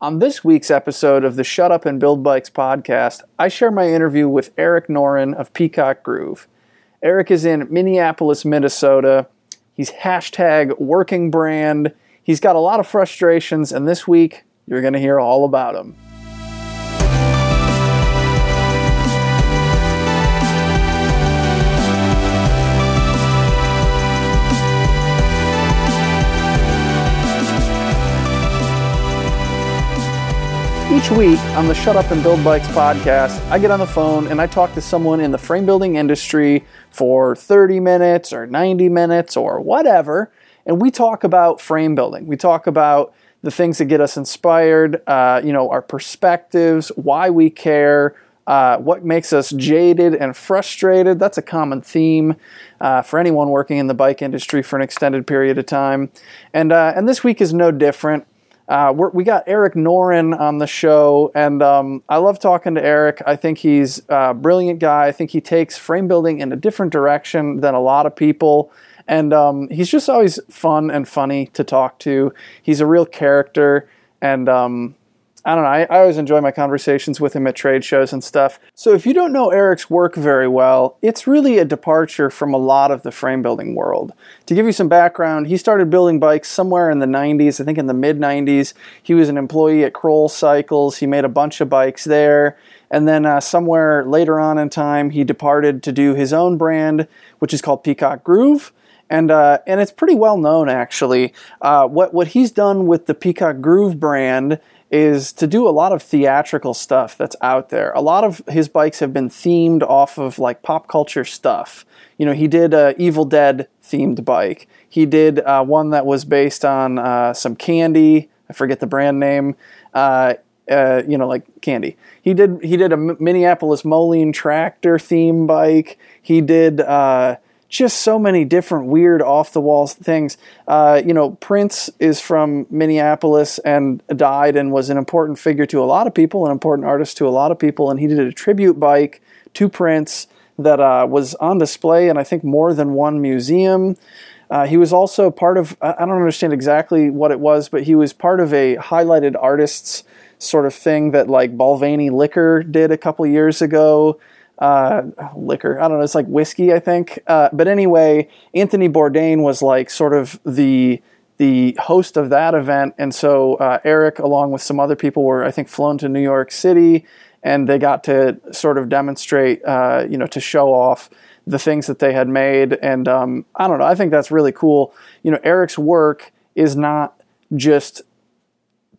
On this week's episode of the Shut Up and Build Bikes podcast, I share my interview with Eric Noren of Peacock Groove. Eric is in Minneapolis, Minnesota. He's hashtag working brand. He's got a lot of frustrations, and this week you're going to hear all about them. Each week on the Shut Up and Build Bikes podcast, I get on the phone and I talk to someone in the frame building industry for 30 minutes or 90 minutes or whatever, and we talk about frame building. We talk about the things that get us inspired, uh, you know, our perspectives, why we care, uh, what makes us jaded and frustrated. That's a common theme uh, for anyone working in the bike industry for an extended period of time. And, uh, and this week is no different. Uh, we got Eric Noren on the show, and um, I love talking to Eric. I think he's a brilliant guy. I think he takes frame building in a different direction than a lot of people. And um, he's just always fun and funny to talk to. He's a real character, and um, I don't know. I, I, always enjoy my conversations with him at trade shows and stuff. So if you don't know Eric's work very well, it's really a departure from a lot of the frame building world. To give you some background, he started building bikes somewhere in the 90s, I think in the mid 90s. He was an employee at Kroll Cycles. He made a bunch of bikes there. And then uh, somewhere later on in time, he departed to do his own brand, which is called Peacock Groove and uh, and it's pretty well known actually. Uh, what what he's done with the Peacock Groove brand is to do a lot of theatrical stuff that's out there. A lot of his bikes have been themed off of like pop culture stuff. You know, he did a Evil Dead themed bike. He did uh, one that was based on uh, some candy. I forget the brand name. Uh, uh you know, like candy. He did he did a Minneapolis Moline tractor theme bike. He did uh, just so many different weird off the walls things. Uh, you know, Prince is from Minneapolis and died and was an important figure to a lot of people, an important artist to a lot of people, and he did a tribute bike to Prince that uh, was on display in I think more than one museum. Uh, he was also part of, I don't understand exactly what it was, but he was part of a highlighted artists sort of thing that like Balvenie Liquor did a couple years ago uh, liquor. I don't know. It's like whiskey, I think. Uh, but anyway, Anthony Bourdain was like sort of the the host of that event, and so uh, Eric, along with some other people, were I think flown to New York City, and they got to sort of demonstrate, uh, you know, to show off the things that they had made. And um, I don't know. I think that's really cool. You know, Eric's work is not just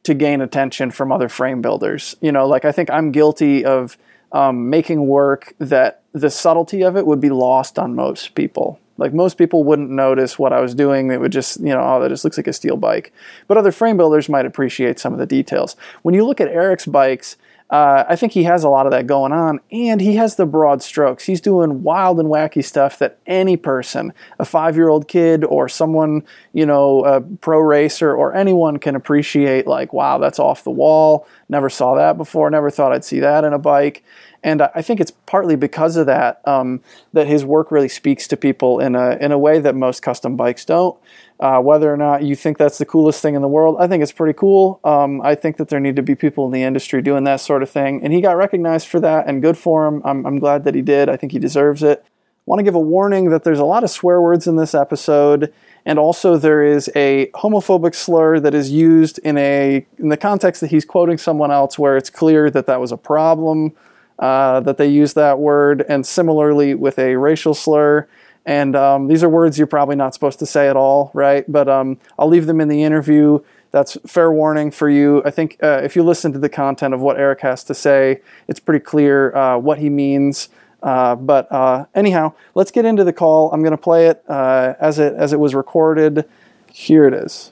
to gain attention from other frame builders. You know, like I think I'm guilty of um, making work that the subtlety of it would be lost on most people. Like most people wouldn't notice what I was doing. They would just, you know, oh, that just looks like a steel bike. But other frame builders might appreciate some of the details. When you look at Eric's bikes, uh, I think he has a lot of that going on, and he has the broad strokes. He's doing wild and wacky stuff that any person, a five year old kid or someone, you know, a pro racer or anyone can appreciate. Like, wow, that's off the wall. Never saw that before. Never thought I'd see that in a bike. And I think it's partly because of that um, that his work really speaks to people in a in a way that most custom bikes don't. Uh, whether or not you think that's the coolest thing in the world, I think it's pretty cool. Um, I think that there need to be people in the industry doing that sort of thing, and he got recognized for that, and good for him. I'm, I'm glad that he did. I think he deserves it. Want to give a warning that there's a lot of swear words in this episode, and also there is a homophobic slur that is used in a in the context that he's quoting someone else, where it's clear that that was a problem. Uh, that they use that word, and similarly with a racial slur. And um, these are words you're probably not supposed to say at all, right? But um, I'll leave them in the interview. That's fair warning for you. I think uh, if you listen to the content of what Eric has to say, it's pretty clear uh, what he means. Uh, but uh, anyhow, let's get into the call. I'm going to play it uh, as it as it was recorded. Here it is.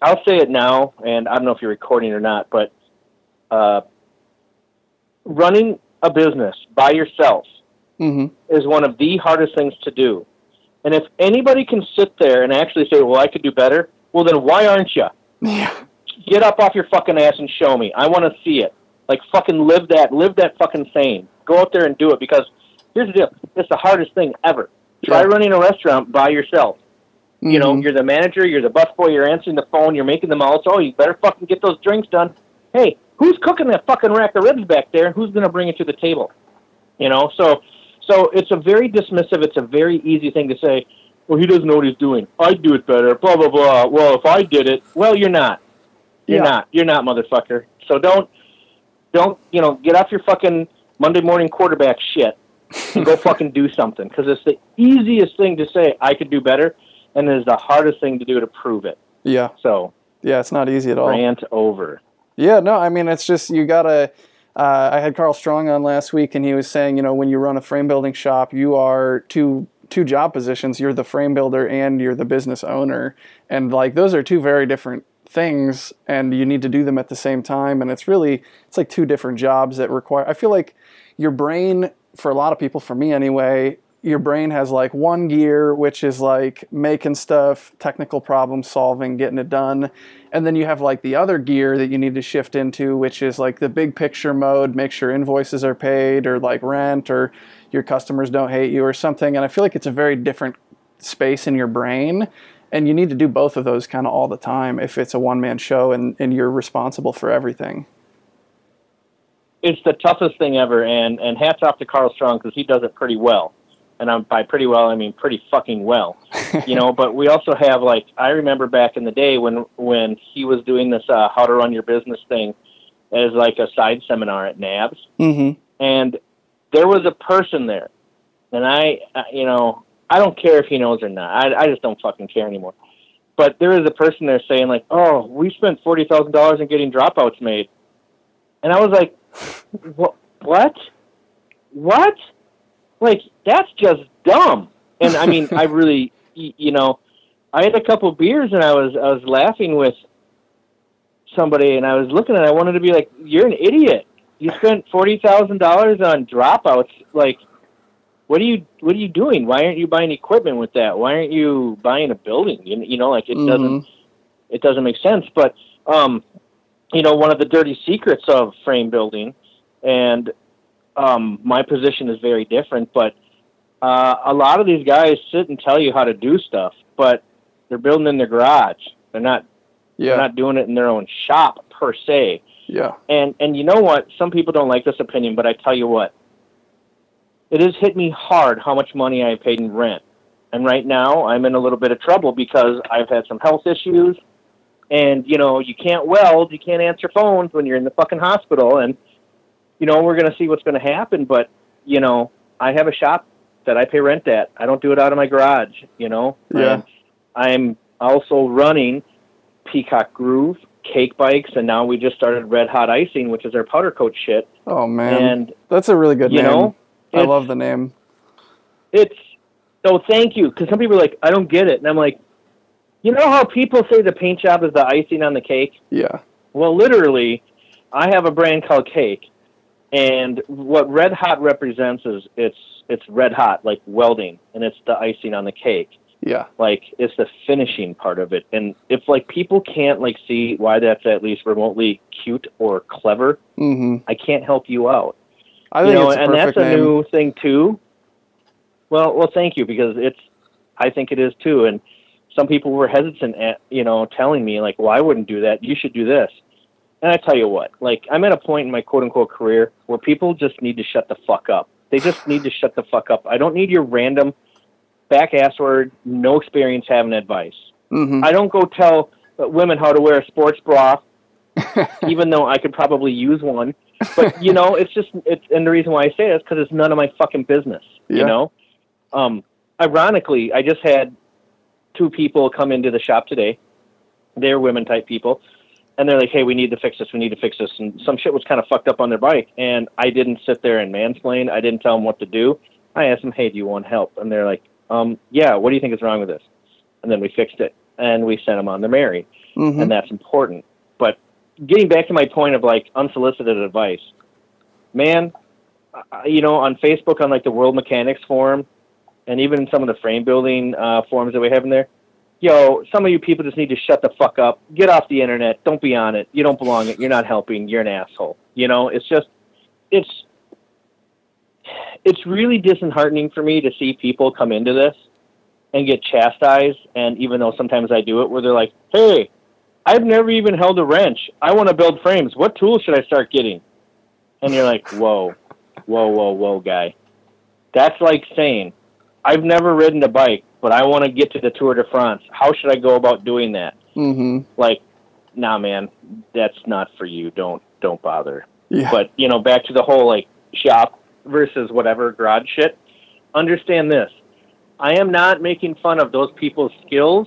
I'll say it now, and I don't know if you're recording or not, but uh, running a business by yourself mm-hmm. is one of the hardest things to do. And if anybody can sit there and actually say, "Well, I could do better," well, then why aren't you? Yeah. Get up off your fucking ass and show me. I want to see it. Like fucking live that, live that fucking thing. Go out there and do it because here's the deal: it's the hardest thing ever. Try yeah. running a restaurant by yourself. You know, you're the manager, you're the busboy, you're answering the phone, you're making the all. Oh, you better fucking get those drinks done. Hey, who's cooking that fucking rack of ribs back there? Who's going to bring it to the table? You know, so so it's a very dismissive. It's a very easy thing to say. Well, he doesn't know what he's doing. I'd do it better. Blah blah blah. Well, if I did it, well, you're not. You're yeah. not. You're not, motherfucker. So don't don't you know get off your fucking Monday morning quarterback shit and go fucking do something because it's the easiest thing to say I could do better, and it is the hardest thing to do to prove it. Yeah. So. Yeah, it's not easy at all. Rant over. Yeah, no, I mean it's just you gotta uh, I had Carl Strong on last week, and he was saying, you know, when you run a frame building shop, you are two two job positions. You're the frame builder and you're the business owner, and like those are two very different things, and you need to do them at the same time. And it's really it's like two different jobs that require. I feel like your brain, for a lot of people, for me anyway, your brain has like one gear, which is like making stuff, technical problem solving, getting it done. And then you have like the other gear that you need to shift into, which is like the big picture mode, make sure invoices are paid or like rent or your customers don't hate you or something. And I feel like it's a very different space in your brain. And you need to do both of those kind of all the time if it's a one man show and, and you're responsible for everything. It's the toughest thing ever. And, and hats off to Carl Strong because he does it pretty well and I'm by pretty well I mean pretty fucking well, you know. but we also have like I remember back in the day when when he was doing this uh, how to run your business thing as like a side seminar at NAHBS, mm-hmm. and there was a person there, and I, you know I don't care if he knows or not. I I just don't fucking care anymore. But there is a person there saying like, "Oh, we spent forty thousand dollars in getting dropouts made," and I was like, "What? What? What?" Like that's just dumb. And I mean, I really, you know, I had a couple beers and I was I was laughing with somebody and I was looking and I wanted to be like, you're an idiot. You spent forty thousand dollars on dropouts. Like, what are you what are you doing? Why aren't you buying equipment with that? Why aren't you buying a building? You, you know, like it mm-hmm. doesn't it doesn't make sense. But um, you know, one of the dirty secrets of frame building, and um, my position is very different, but uh, a lot of these guys sit and tell you how to do stuff, but they're building in their garage. They're not. Yeah. They're not doing it in their own shop per se. Yeah. And and you know what? Some people don't like this opinion, but I tell you what. It has hit me hard how much money I have paid in rent. And right now I'm in a little bit of trouble because I've had some health issues and you know, you can't weld, you can't answer phones when you're in the fucking hospital and you know, we're going to see what's going to happen. But, you know, I have a shop that I pay rent at. I don't do it out of my garage, you know? Yeah. I'm also running Peacock Groove, cake bikes, and now we just started Red Hot Icing, which is our powder coat shit. Oh, man. And, That's a really good you name. Know, I love the name. It's, oh, thank you. Because some people are like, I don't get it. And I'm like, you know how people say the paint job is the icing on the cake? Yeah. Well, literally, I have a brand called Cake, and what red hot represents is it's it's red hot like welding, and it's the icing on the cake. Yeah. Like it's the finishing part of it. And if like people can't like see why that's at least remotely cute or clever, mm-hmm. I can't help you out. I think you know, it's a and that's a new thing too. Well, well, thank you because it's. I think it is too, and some people were hesitant at you know telling me like, well, I wouldn't do that. You should do this. And I tell you what, like I'm at a point in my quote unquote career where people just need to shut the fuck up. They just need to shut the fuck up. I don't need your random back ass word, no experience having advice. Mm-hmm. I don't go tell women how to wear a sports bra, even though I could probably use one. But you know, it's just it's and the reason why I say it is because it's none of my fucking business. Yeah. You know, um, ironically, I just had two people come into the shop today. They're women type people and they're like, "Hey, we need to fix this. We need to fix this." And some shit was kind of fucked up on their bike, and I didn't sit there and mansplain. I didn't tell them what to do. I asked them, "Hey, do you want help?" And they're like, "Um, yeah. What do you think is wrong with this?" And then we fixed it, and we sent them on their merry, mm-hmm. and that's important. But getting back to my point of like unsolicited advice, man, you know, on Facebook, on like the World Mechanics forum, and even some of the frame building uh, forums that we have in there yo, some of you people just need to shut the fuck up. Get off the internet. Don't be on it. You don't belong it. You're not helping. You're an asshole. You know, it's just, it's, it's really disheartening for me to see people come into this and get chastised. And even though sometimes I do it, where they're like, "Hey, I've never even held a wrench. I want to build frames. What tools should I start getting?" And you're like, "Whoa, whoa, whoa, whoa, guy." That's like saying, "I've never ridden a bike, but I want to get to the Tour de France. How should I go about doing that?" Mm-hmm. Like, nah, man, that's not for you. Don't don't bother. Yeah. But you know, back to the whole like shop versus whatever garage shit. Understand this: I am not making fun of those people's skills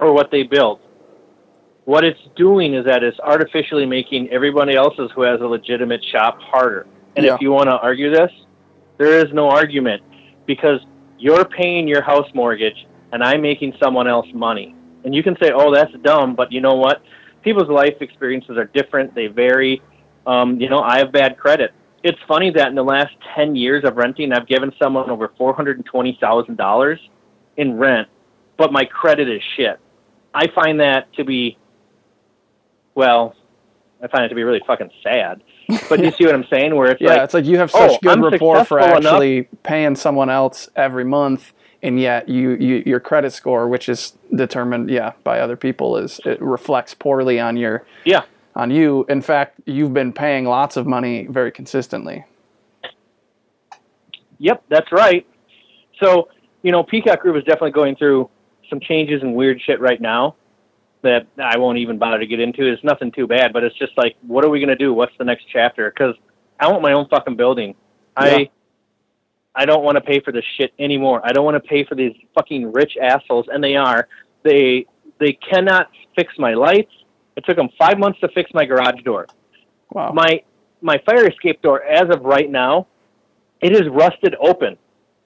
or what they build. What it's doing is that it's artificially making everybody else's who has a legitimate shop harder. And Yeah. if you want to argue this, there is no argument because you're paying your house mortgage and I'm making someone else money. And you can say, "Oh, that's dumb," but you know what? People's life experiences are different. They vary. Um, you know, I have bad credit. It's funny that in the last ten years of renting, I've given someone over four hundred and twenty thousand dollars in rent, but my credit is shit. I find that to be, well, I find it to be really fucking sad. But you see what I'm saying? Where it's Yeah, like, it's like you have such oh, good I'm rapport for successful enough- actually paying someone else every month, and yet you, you your credit score, which is determined, yeah, by other people, is it reflects poorly on your yeah, on you. In fact, you've been paying lots of money very consistently. Yep, that's right. So, you know, Peacock Groove is definitely going through some changes and weird shit right now that I won't even bother to get into. It's nothing too bad, but it's just like, what are we going to do? What's the next chapter? Because I want my own fucking building. Yeah. I I don't want to pay for this shit anymore. I don't want to pay for these fucking rich assholes, and they are. They they cannot fix my lights. It took them five months to fix my garage door Wow. my my fire escape door as of right now it is rusted open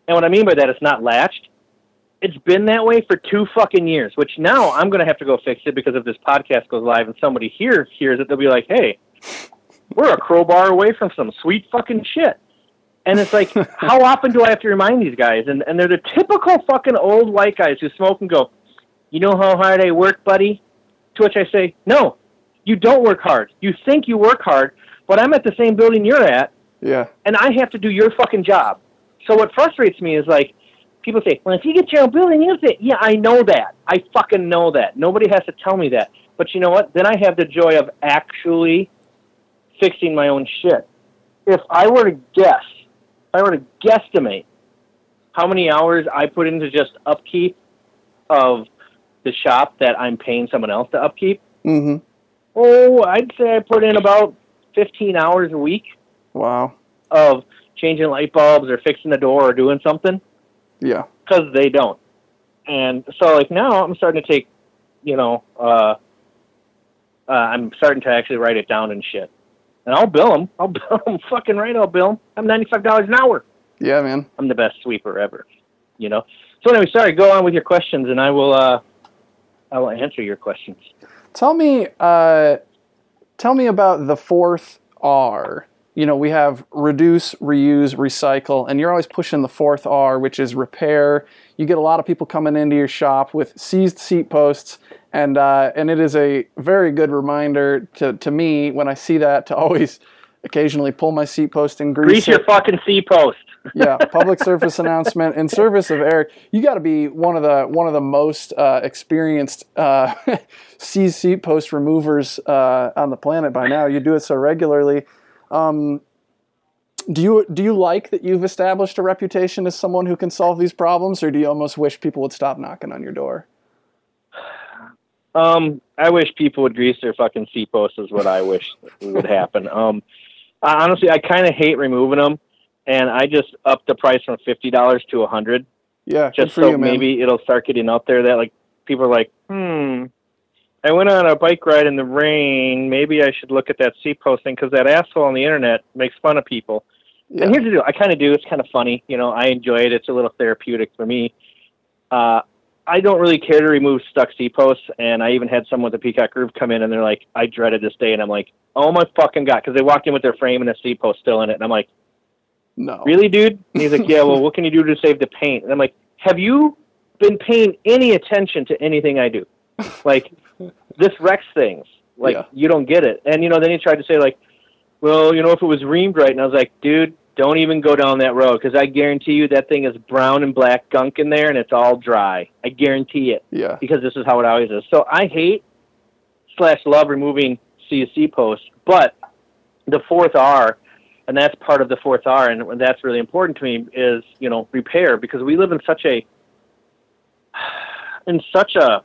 and what i mean by that it's not latched it's been that way for two fucking years which now i'm going to have to go fix it because if this podcast goes live and somebody here hears it they'll be like hey we're a crowbar away from some sweet fucking shit and it's like how often do i have to remind these guys and and they're the typical fucking old white guys who smoke and go you know how hard i work buddy to which i say no you don't work hard. You think you work hard, but I'm at the same building you're at, yeah. and I have to do your fucking job. So what frustrates me is like people say, "Well, if you get your own building, you say, yeah, I know that. I fucking know that. Nobody has to tell me that. But you know what? Then I have the joy of actually fixing my own shit. If I were to guess, if I were to guesstimate how many hours I put into just upkeep of the shop that I'm paying someone else to upkeep, Mm-hmm. Oh, I'd say I put in about 15 hours a week Wow. of changing light bulbs or fixing the door or doing something Yeah. because they don't. And so, like now, I'm starting to take, you know, uh, uh, I'm starting to actually write it down and shit. And I'll bill them. I'll bill them. Fucking right, I'll bill them. I'm $95 an hour. Yeah, man. I'm the best sweeper ever. You know. So anyway, sorry. Go on with your questions, and I will. Uh, I will answer your questions. Tell me, uh, tell me about the fourth R. You know, we have reduce, reuse, recycle, and you're always pushing the fourth R, which is repair. You get a lot of people coming into your shop with seized seat posts, and uh, and it is a very good reminder to, to me when I see that to always occasionally pull my seat post and grease, Grease it. your fucking seat post. yeah, public service announcement in service of Eric. You got to be one of the one of the most uh, experienced uh, C seat post removers uh, on the planet by now. You do it so regularly. Um, do you do you like that you've established a reputation as someone who can solve these problems, or do you almost wish people would stop knocking on your door? Um, I wish people would grease their fucking seat posts. Is what I wish would happen. Um, I, honestly, I kind of hate removing them, and I just up the price from fifty dollars to a hundred, Yeah, just so you, maybe it'll start getting out there that like people are like, hmm. I went on a bike ride in the rain. Maybe I should look at that seat posting because that asshole on the internet makes fun of people. Yeah. And here's the deal: I kind of do. It's kind of funny, you know. I enjoy it. It's a little therapeutic for me. Uh, I don't really care to remove stuck seat posts, and I even had someone with the Peacock Groove come in, and they're like, "I dreaded this day," and I'm like, "Oh my fucking god!" Because they walked in with their frame and a seat post still in it, and I'm like, no, "Really, dude?" And he's like, "Yeah. Well, what can you do to save the paint?" And I'm like, "Have you been paying any attention to anything I do? Like, this wrecks things. Like, Yeah. you don't get it." And you know, then he tried to say like, "Well, you know, if it was reamed right," and I was like, "Dude." don't even go down that road because I guarantee you that thing is brown and black gunk in there and it's all dry. I guarantee it. Yeah. Because this is how it always is. So I hate slash love removing CSC posts, but the fourth R, and that's part of the fourth R, and that's really important to me is you know repair because we live in such a in such a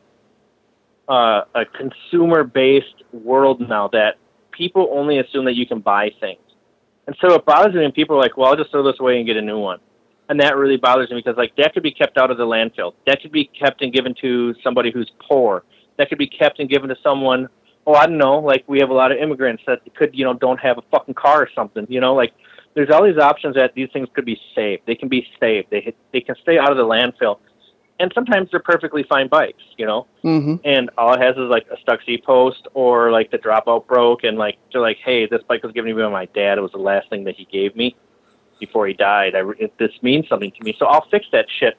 uh, a consumer based world now that people only assume that you can buy things. And so it bothers me when people are like, well, I'll just throw this away and get a new one. And that really bothers me because like that could be kept out of the landfill. That could be kept and given to somebody who's poor. That could be kept and given to someone, oh, I don't know, like we have a lot of immigrants that could, you know, don't have a fucking car or something, you know, like there's all these options that these things could be saved. They can be saved. They they can stay out of the landfill and sometimes they're perfectly fine bikes, you know. Mm-hmm. And all it has is like a stuck seat post or like the dropout broke, and like they're like, hey, this bike was given to me by my dad. It was the last thing that he gave me before he died. I it, this means something to me, so I'll fix that shit.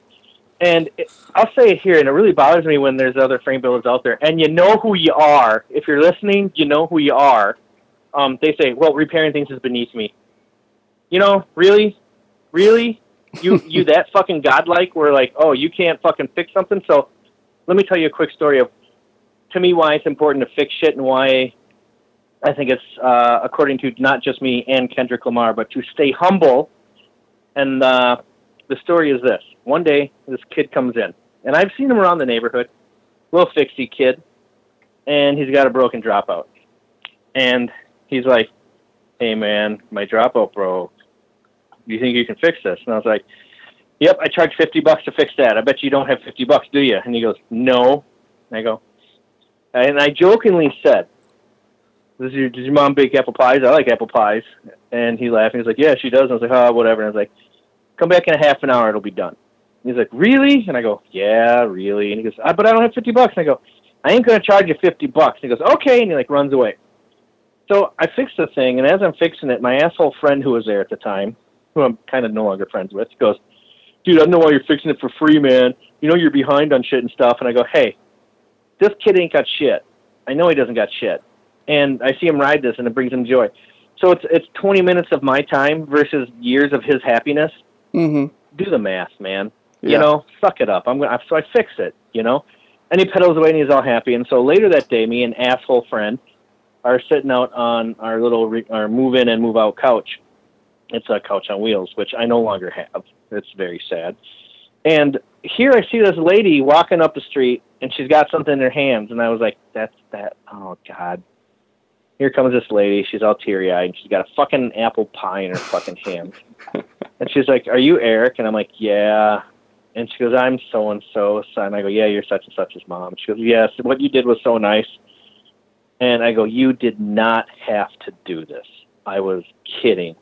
And it, I'll say it here, and it really bothers me when there's other frame builders out there, and you know who you are. If you're listening, you know who you are. Um, they say, well, repairing things is beneath me. You know, really, really you you that fucking godlike where like oh you can't fucking fix something? So let me tell you a quick story of to me why it's important to fix shit and why I think it's uh, according to not just me and Kendrick Lamar but to stay humble. And uh, the story is this. One day this kid comes in. And I've seen him around the neighborhood. Little fixie kid. And he's got a broken dropout. And he's like hey man my dropout broke do you think you can fix this? And I was like, yep, I charge 50 bucks to fix that. I bet you don't have 50 bucks, do you? And he goes, no. And I go, and I jokingly said, does your, does your mom bake apple pies? I like apple pies. And he laughed. And he was like, yeah, she does. And I was like, oh, whatever. And I was like, come back in a half an hour. It'll be done. And he's like, really? And I go, yeah, really. And he goes, ah, but I don't have 50 bucks. And I go, I ain't going to charge you 50 bucks. And he goes, okay. And he like runs away. So I fixed the thing. And as I'm fixing it, my asshole friend who was there at the time, who I'm kind of no longer friends with, goes, dude, I don't know why you're fixing it for free, man. You know you're behind on shit and stuff. And I go, hey, this kid ain't got shit. I know he doesn't got shit. And I see him ride this, and it brings him joy. So it's it's 20 minutes of my time versus years of his happiness. Mm-hmm. Do the math, man. Yeah. You know, suck it up. I'm gonna. So I fix it. You know, and he pedals away, and he's all happy. And so later that day, me and asshole friend are sitting out on our little re- our move in and move out couch, it's a couch on wheels, which I no longer have. It's very sad. And here I see this lady walking up the street, and she's got something in her hands, and I was like, "That's that." Oh God! Here comes this lady. She's all teary eyed. And she's got a fucking apple pie in her fucking hand, and she's like, "Are you Eric?" And I'm like, "Yeah." And she goes, "I'm so and so." And I go, "Yeah, you're such and such's mom." She goes, "Yes, what you did was so nice." And I go, "You did not have to do this. I was kidding."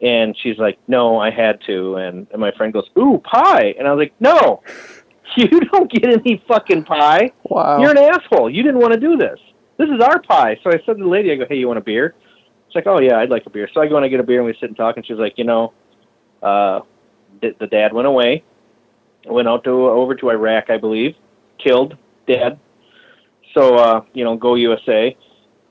And she's like, no, I had to. And, and my friend goes, ooh, pie. And I was like, no, you don't get any fucking pie. Wow. You're an asshole. You didn't want to do this. This is our pie. So I said to the lady, I go, hey, you want a beer? She's like, oh, yeah, I'd like a beer. So I go and I get a beer and we sit and talk. And she's like, you know, uh, the, the dad went away, went out to over to Iraq, I believe, killed, dead. So, uh, you know, go USA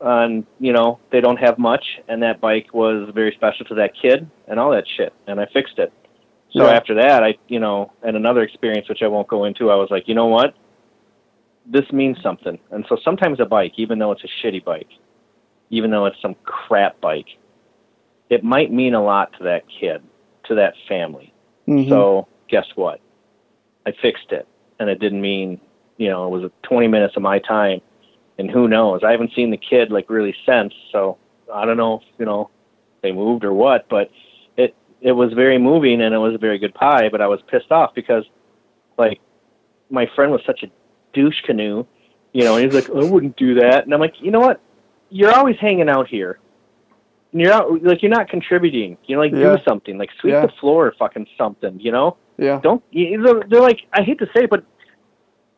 and you know they don't have much and that bike was very special to that kid and all that shit and i fixed it. So yeah. after that i you know and another experience which i won't go into i was like you know what? This means something. And so sometimes a bike even though it's a shitty bike even though it's some crap bike it might mean a lot to that kid to that family. Mm-hmm. so guess what? I fixed it and it didn't mean you know it was 20 minutes of my time and who knows? I haven't seen the kid like really since, so I don't know if you know they moved or what, but it it was very moving and it was a very good pie. But I was pissed off because like my friend was such a douche canoe, you know, and he's like, I wouldn't do that, and I'm like, you know what? You're always hanging out here. And you're not like you're not contributing. You know, like yeah. do something, like sweep yeah. the floor or fucking something. You know, yeah. Don't. They're, they're like I hate to say, it, but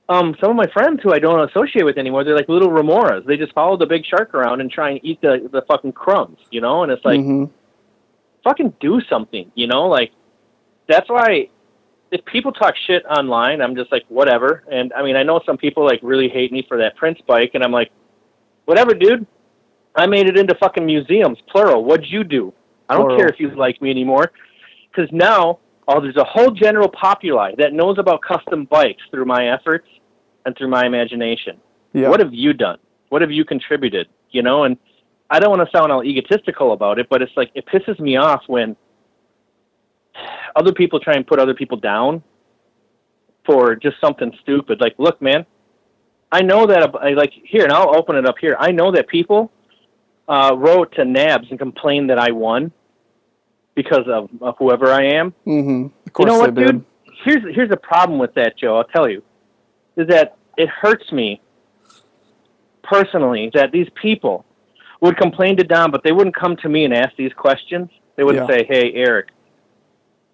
um, some of my friends who I don't associate with anymore, they're like little remoras. They just follow the big shark around and try and eat the the fucking crumbs, you know. And it's like, mm-hmm. fucking do something, you know. Like that's why if people talk shit online, I'm just like whatever. And I mean, I know some people like really hate me for that Prince bike, and I'm like, whatever, dude. I made it into fucking museums, plural. What'd you do? I don't Plural. care if you like me anymore. Because now, oh, there's a whole general populi that knows about custom bikes through my efforts and through my imagination. Yeah. What have you done? What have you contributed? You know, and I don't want to sound all egotistical about it, but it's like it pisses me off when other people try and put other people down for just something stupid. Like, look, man, I know that. I like here, and I'll open it up here. I know that people uh, wrote to NAHBS and complained that I won because of, of whoever I am. Mm-hmm. you know what, dude? Here's here's the problem with that, Joe. I'll tell you, is that it hurts me personally that these people would complain to Don, but they wouldn't come to me and ask these questions. They wouldn't yeah. say, "Hey, Eric,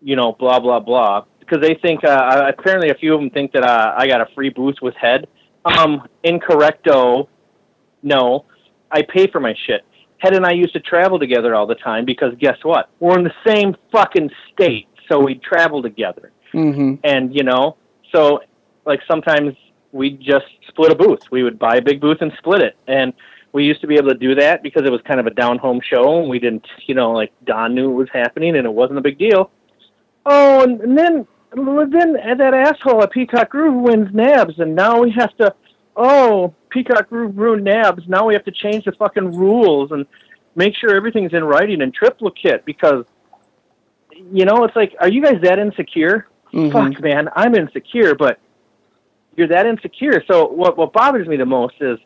you know, blah blah blah," because they think uh, apparently a few of them think that uh, I got a free booth with Head. Um, incorrecto. No, I pay for my shit. Head and I used to travel together all the time because guess what? We're in the same fucking state, so we travel together. Mm-hmm. And you know, so like sometimes we just split a booth. We would buy a big booth and split it, and we used to be able to do that because it was kind of a down home show, and we didn't, you know, like Don knew it was happening, and it wasn't a big deal. Oh, and, and then then that asshole at Peacock Groove wins NAHBS, and now we have to. Oh, Peacock Groove ruined NAHBS. Now we have to change the fucking rules and make sure everything's in writing and triplicate because, you know, it's like, are you guys that insecure? Mm-hmm. Fuck, man, I'm insecure, but you're that insecure. So what what bothers me the most is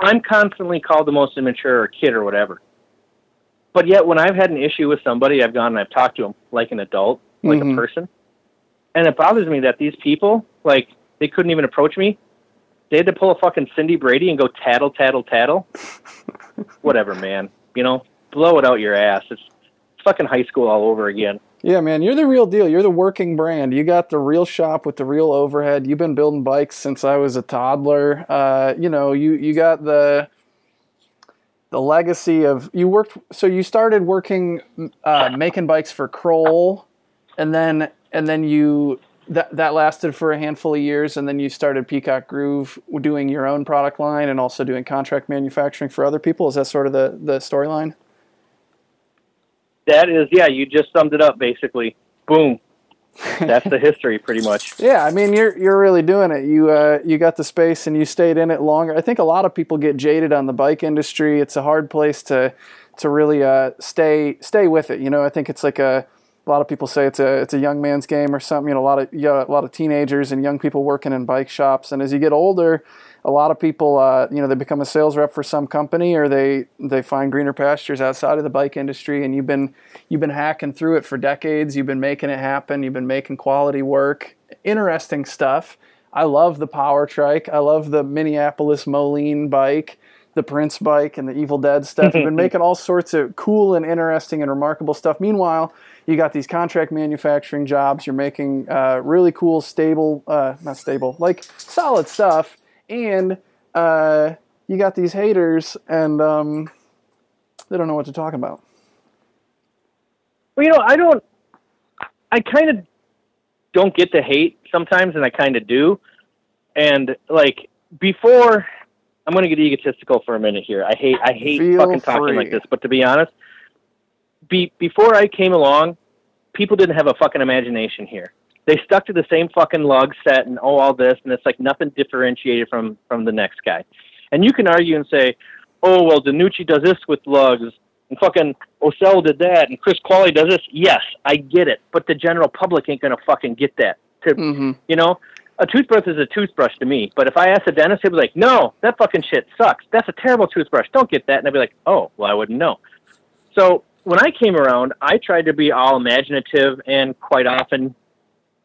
I'm constantly called the most immature or kid or whatever. But yet, when I've had an issue with somebody, I've gone and I've talked to them like an adult, like mm-hmm. a person. And it bothers me that these people, like, they couldn't even approach me. They had to pull a fucking Cindy Brady and go tattle, tattle, tattle. Whatever, man. You know, blow it out your ass. It's fucking high school all over again. Yeah, man, you're the real deal. You're the working brand. You got the real shop with the real overhead. You've been building bikes since I was a toddler. Uh, you know, you you got the the legacy of you worked. So you started working uh, making bikes for Kroll, and then and then you that that lasted for a handful of years, and then you started Peacock Groove, doing your own product line and also doing contract manufacturing for other people. Is that sort of the the storyline? That is, yeah, you just summed it up basically. Boom. That's the history, pretty much. Yeah, I mean, you're you're really doing it. You uh, you got the space and you stayed in it longer. I think a lot of people get jaded on the bike industry. It's a hard place to to really uh, stay stay with it. You know, I think it's like a a lot of people say it's a it's a young man's game or something. You know, a lot of you know, a lot of teenagers and young people working in bike shops. And as you get older, a lot of people, uh, you know, they become a sales rep for some company, or they they find greener pastures outside of the bike industry. And you've been you've been hacking through it for decades. You've been making it happen. You've been making quality work, interesting stuff. I love the Power Trike. I love the Minneapolis Moline bike, the Prince bike, and the Evil Dead stuff. You've been making all sorts of cool and interesting and remarkable stuff. Meanwhile, you got these contract manufacturing jobs. You're making uh, really cool, stable, uh, not stable, like solid stuff and uh, you got these haters, and um, they don't know what to talk about. Well, you know, I don't. I kind of don't get the hate sometimes, and I kind of do. And like before, I'm going to get egotistical for a minute here. I hate I hate Feel fucking talking like this, but to be honest, be, before I came along, people didn't have a fucking imagination here they stuck to the same fucking lug set and oh all this and it's like nothing differentiated from from the next guy. And you can argue and say, oh well, Danucci does this with lugs and fucking Osel did that and Chris Kvale does this. Yes, I get it, but the general public ain't gonna fucking get that. To mm-hmm. you know, a toothbrush is a toothbrush to me. But if I ask a dentist, he'd be like, no, that fucking shit sucks. That's a terrible toothbrush. Don't get that. And I'd be like, oh, well, I wouldn't know. So when I came around, I tried to be all imaginative and quite often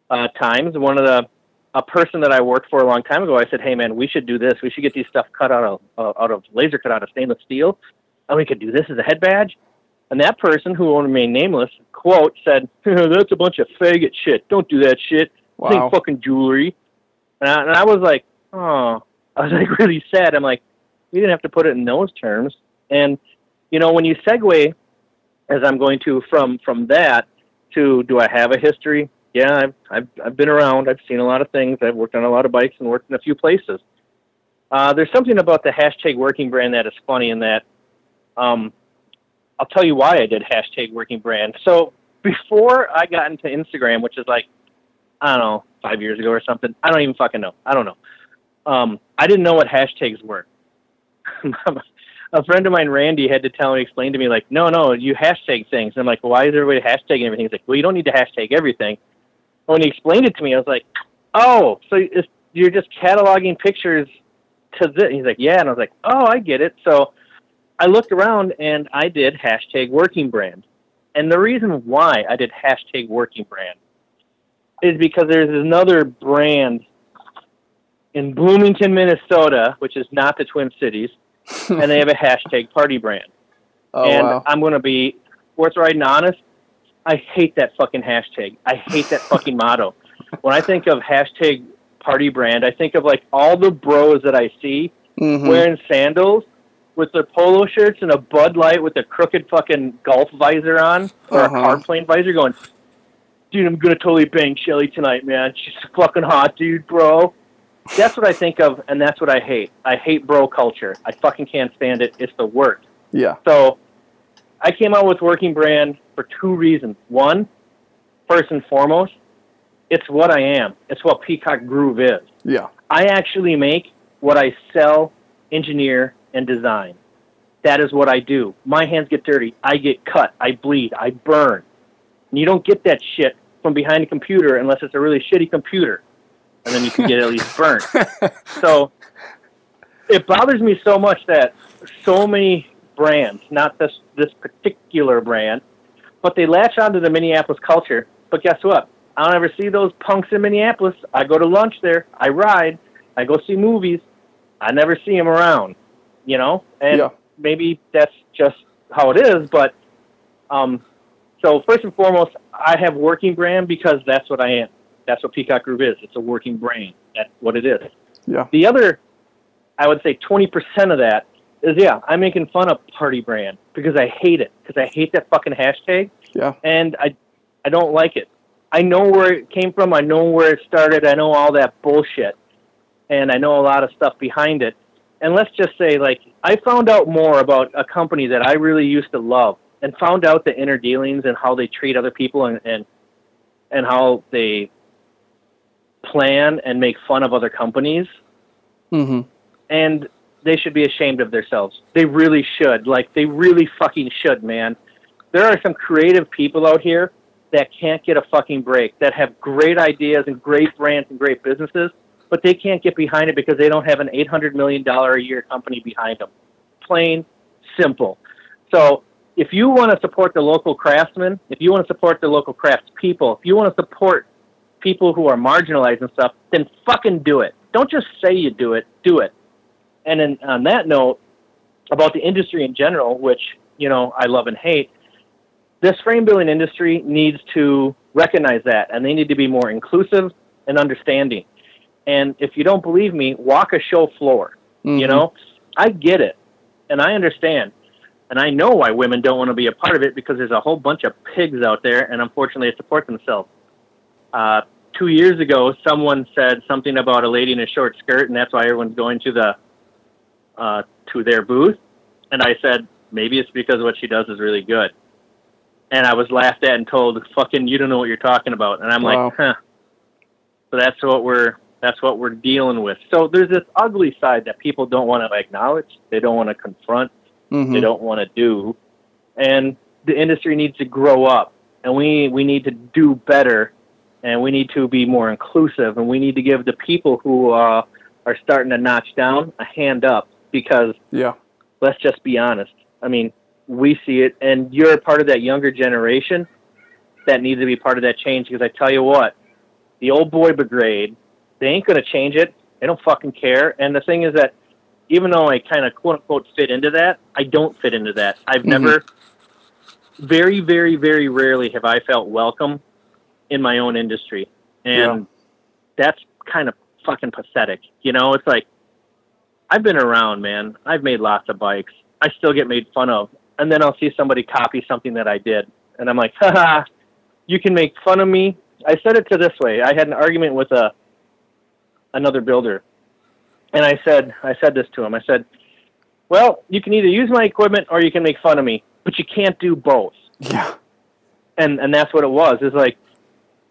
uh, times. One of the a person that I worked for a long time ago, I said, "Hey, man, we should do this. We should get these stuff cut out of uh, out of laser cut out of stainless steel, and we could do this as a head badge." And that person, who will remain nameless, quote said, "That's a bunch of faggot shit. Don't do that shit. Wow. This ain't fucking jewelry." And I, and I was like, "Oh," I was like really sad. I'm like, we didn't have to put it in those terms. And you know, when you segue, as I'm going to from from that to, do I have a history? Yeah, I've, I've I've been around. I've seen a lot of things. I've worked on a lot of bikes and worked in a few places. Uh, there's something about the hashtag working brand that is funny in that um, I'll tell you why I did hashtag working brand. So before I got into Instagram, which is like, I don't know, five years ago or something. I don't even fucking know. I don't know. Um, I didn't know what hashtags were. a friend of mine, Randy, had to tell me, explain to me, like, no, no, you hashtag things. And I'm like, why is everybody hashtagging everything? He's like, well, you don't need to hashtag everything. When he explained it to me, I was like, oh, so you're just cataloging pictures to this. He's like, yeah. And I was like, oh, I get it. So I looked around and I did hashtag working brand. And the reason why I did hashtag working brand is because there's another brand in Bloomington, Minnesota, which is not the Twin Cities, and they have a hashtag party brand. Oh, and wow. I'm going to be forthright and honest. I hate that fucking hashtag. I hate that fucking motto. When I think of hashtag party brand, I think of like all the bros that I see mm-hmm. wearing sandals with their polo shirts and a Bud Light with a crooked fucking golf visor on or uh-huh. a car plane visor going, dude, I'm gonna totally bang Shelly tonight, man. She's fucking hot, dude, bro. That's what I think of, and that's what I hate. I hate bro culture. I fucking can't stand it. It's the worst. Yeah. So I came out with Working Brand for two reasons. One, first and foremost, it's what I am. It's what Peacock Groove is. Yeah. I actually make what I sell, engineer, and design. That is what I do. My hands get dirty. I get cut. I bleed. I burn. And you don't get that shit from behind a computer unless it's a really shitty computer. And then you can get at least burnt. so it bothers me so much that so many brands, not this this particular brand, but they latch onto the Minneapolis culture. But guess what? I don't ever see those punks in Minneapolis. I go to lunch there. I ride. I go see movies. I never see them around you know, and yeah. maybe that's just how it is. But um, so first and foremost, I have working brand because that's what I am. That's what Peacock Groove is. It's a working brain. That's what it is. Yeah. The other, I would say, twenty percent of that is yeah, I'm making fun of party brand because I hate it because I hate that fucking hashtag. Yeah. And I, I don't like it. I know where it came from. I know where it started. I know all that bullshit, and I know a lot of stuff behind it and let's just say like I found out more about a company that I really used to love and found out the inner dealings and how they treat other people and and, and how they plan and make fun of other companies. Mm-hmm. And they should be ashamed of themselves. They really should. Like they really fucking should, man. There are some creative people out here that can't get a fucking break, that have great ideas and great brands and great businesses, but they can't get behind it because they don't have an $800 million a year company behind them. Plain, simple. So if you want to support the local craftsmen, if you want to support the local craftspeople, if you want to support people who are marginalized and stuff, then fucking do it. Don't just say you do it, do it. And then on that note, about the industry in general, which, you know, I love and hate, this frame building industry needs to recognize that and they need to be more inclusive and understanding. And if you don't believe me, walk a show floor. Mm-hmm. You know, I get it, and I understand, and I know why women don't want to be a part of it because there's a whole bunch of pigs out there, and unfortunately, they support themselves. Uh, two years ago, someone said something about a lady in a short skirt, and that's why everyone's going to the uh, to their booth. And I said, maybe it's because what she does is really good. And I was laughed at and told, "Fucking, you don't know what you're talking about." And I'm wow. like, huh. So that's what we're that's what we're dealing with. So there's this ugly side that people don't want to acknowledge. They don't want to confront. Mm-hmm. They don't want to do. And the industry needs to grow up, and we we need to do better, and we need to be more inclusive, and we need to give the people who uh, are starting to notch down a hand up because yeah, let's just be honest. I mean, we see it, and you're part of that younger generation that needs to be part of that change. Because I tell you what, the old boy brigade they ain't going to change it. They don't fucking care. And the thing is that even though I kind of quote unquote fit into that, I don't fit into that. I've mm-hmm. never, very, very, very rarely have I felt welcome in my own industry. And yeah. that's kind of fucking pathetic. You know, it's like, I've been around, man. I've made lots of bikes. I still get made fun of. And then I'll see somebody copy something that I did. And I'm like, haha, you can make fun of me. I said it to this way. I had an argument with a another builder, and I said I said this to him. I said, "Well, you can either use my equipment or you can make fun of me. but you can't do both. Yeah. And and that's what it was. It's like,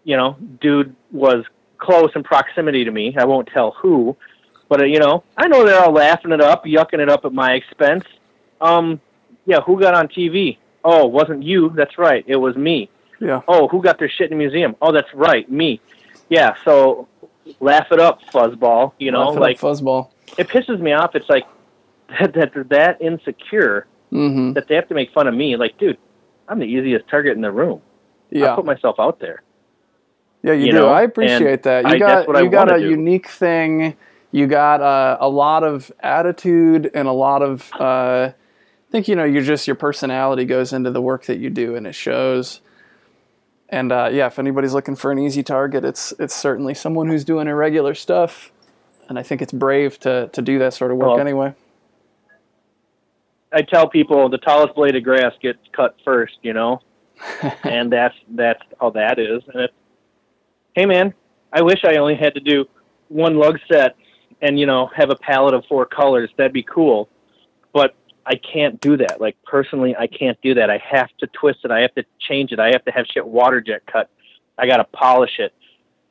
you know, dude was close in proximity to me. I won't tell who, but uh, you know, I know they're all laughing it up, yucking it up at my expense. Um, yeah, who got on TV? Oh, wasn't you? That's right, it was me. Yeah. Oh, who got their shit in the museum? Oh, that's right, me. Yeah. So laugh it up, fuzzball. You know, it up, like fuzzball. it pisses me off. It's like that, that they're that insecure Mm-hmm. that they have to make fun of me. Like, dude, I'm the easiest target in the room. Yeah. I put myself out there. Yeah, you, you do. know, I appreciate and that. You I- got what I you got a do. unique thing. You got uh, a lot of attitude and a lot of. Uh, I think you know. You're just your personality goes into the work that you do, and it shows. And uh, yeah, if anybody's looking for an easy target, it's it's certainly someone who's doing irregular stuff. And I think it's brave to to do that sort of work Well, anyway. I tell people the tallest blade of grass gets cut first, you know, and that's that's how that is. And it's, hey man, I wish I only had to do one lug set and you know have a palette of four colors. That'd be cool, but I can't do that. Like personally, I can't do that. I have to twist it. I have to change it. I have to have shit water jet cut. I got to polish it.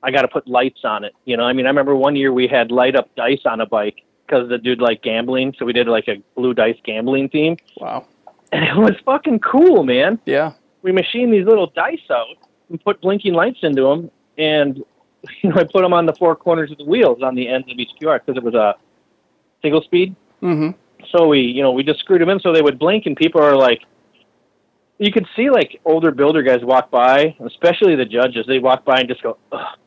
I got to put lights on it. You know, I mean, I remember one year we had light up dice on a bike because the dude liked gambling, so we did like a blue dice gambling theme, Wow. and it was fucking cool, man. Yeah. We machined these little dice out and put blinking lights into them, and you know, I put them on the four corners of the wheels on the ends of each QR because it was a single speed. Mm-hmm. So we, you know, we just screwed them in so they would blink, and people are like, you could see like older builder guys walk by, especially the judges. They walk by and just go, Ugh.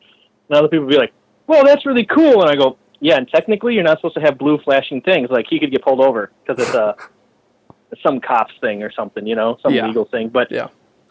and other people would be like, "Well, that's really cool," and I go, "Yeah." And technically, you're not supposed to have blue flashing things. Like he could get pulled over because it's a some cops thing or something, you know, some Yeah. legal thing. But Yeah.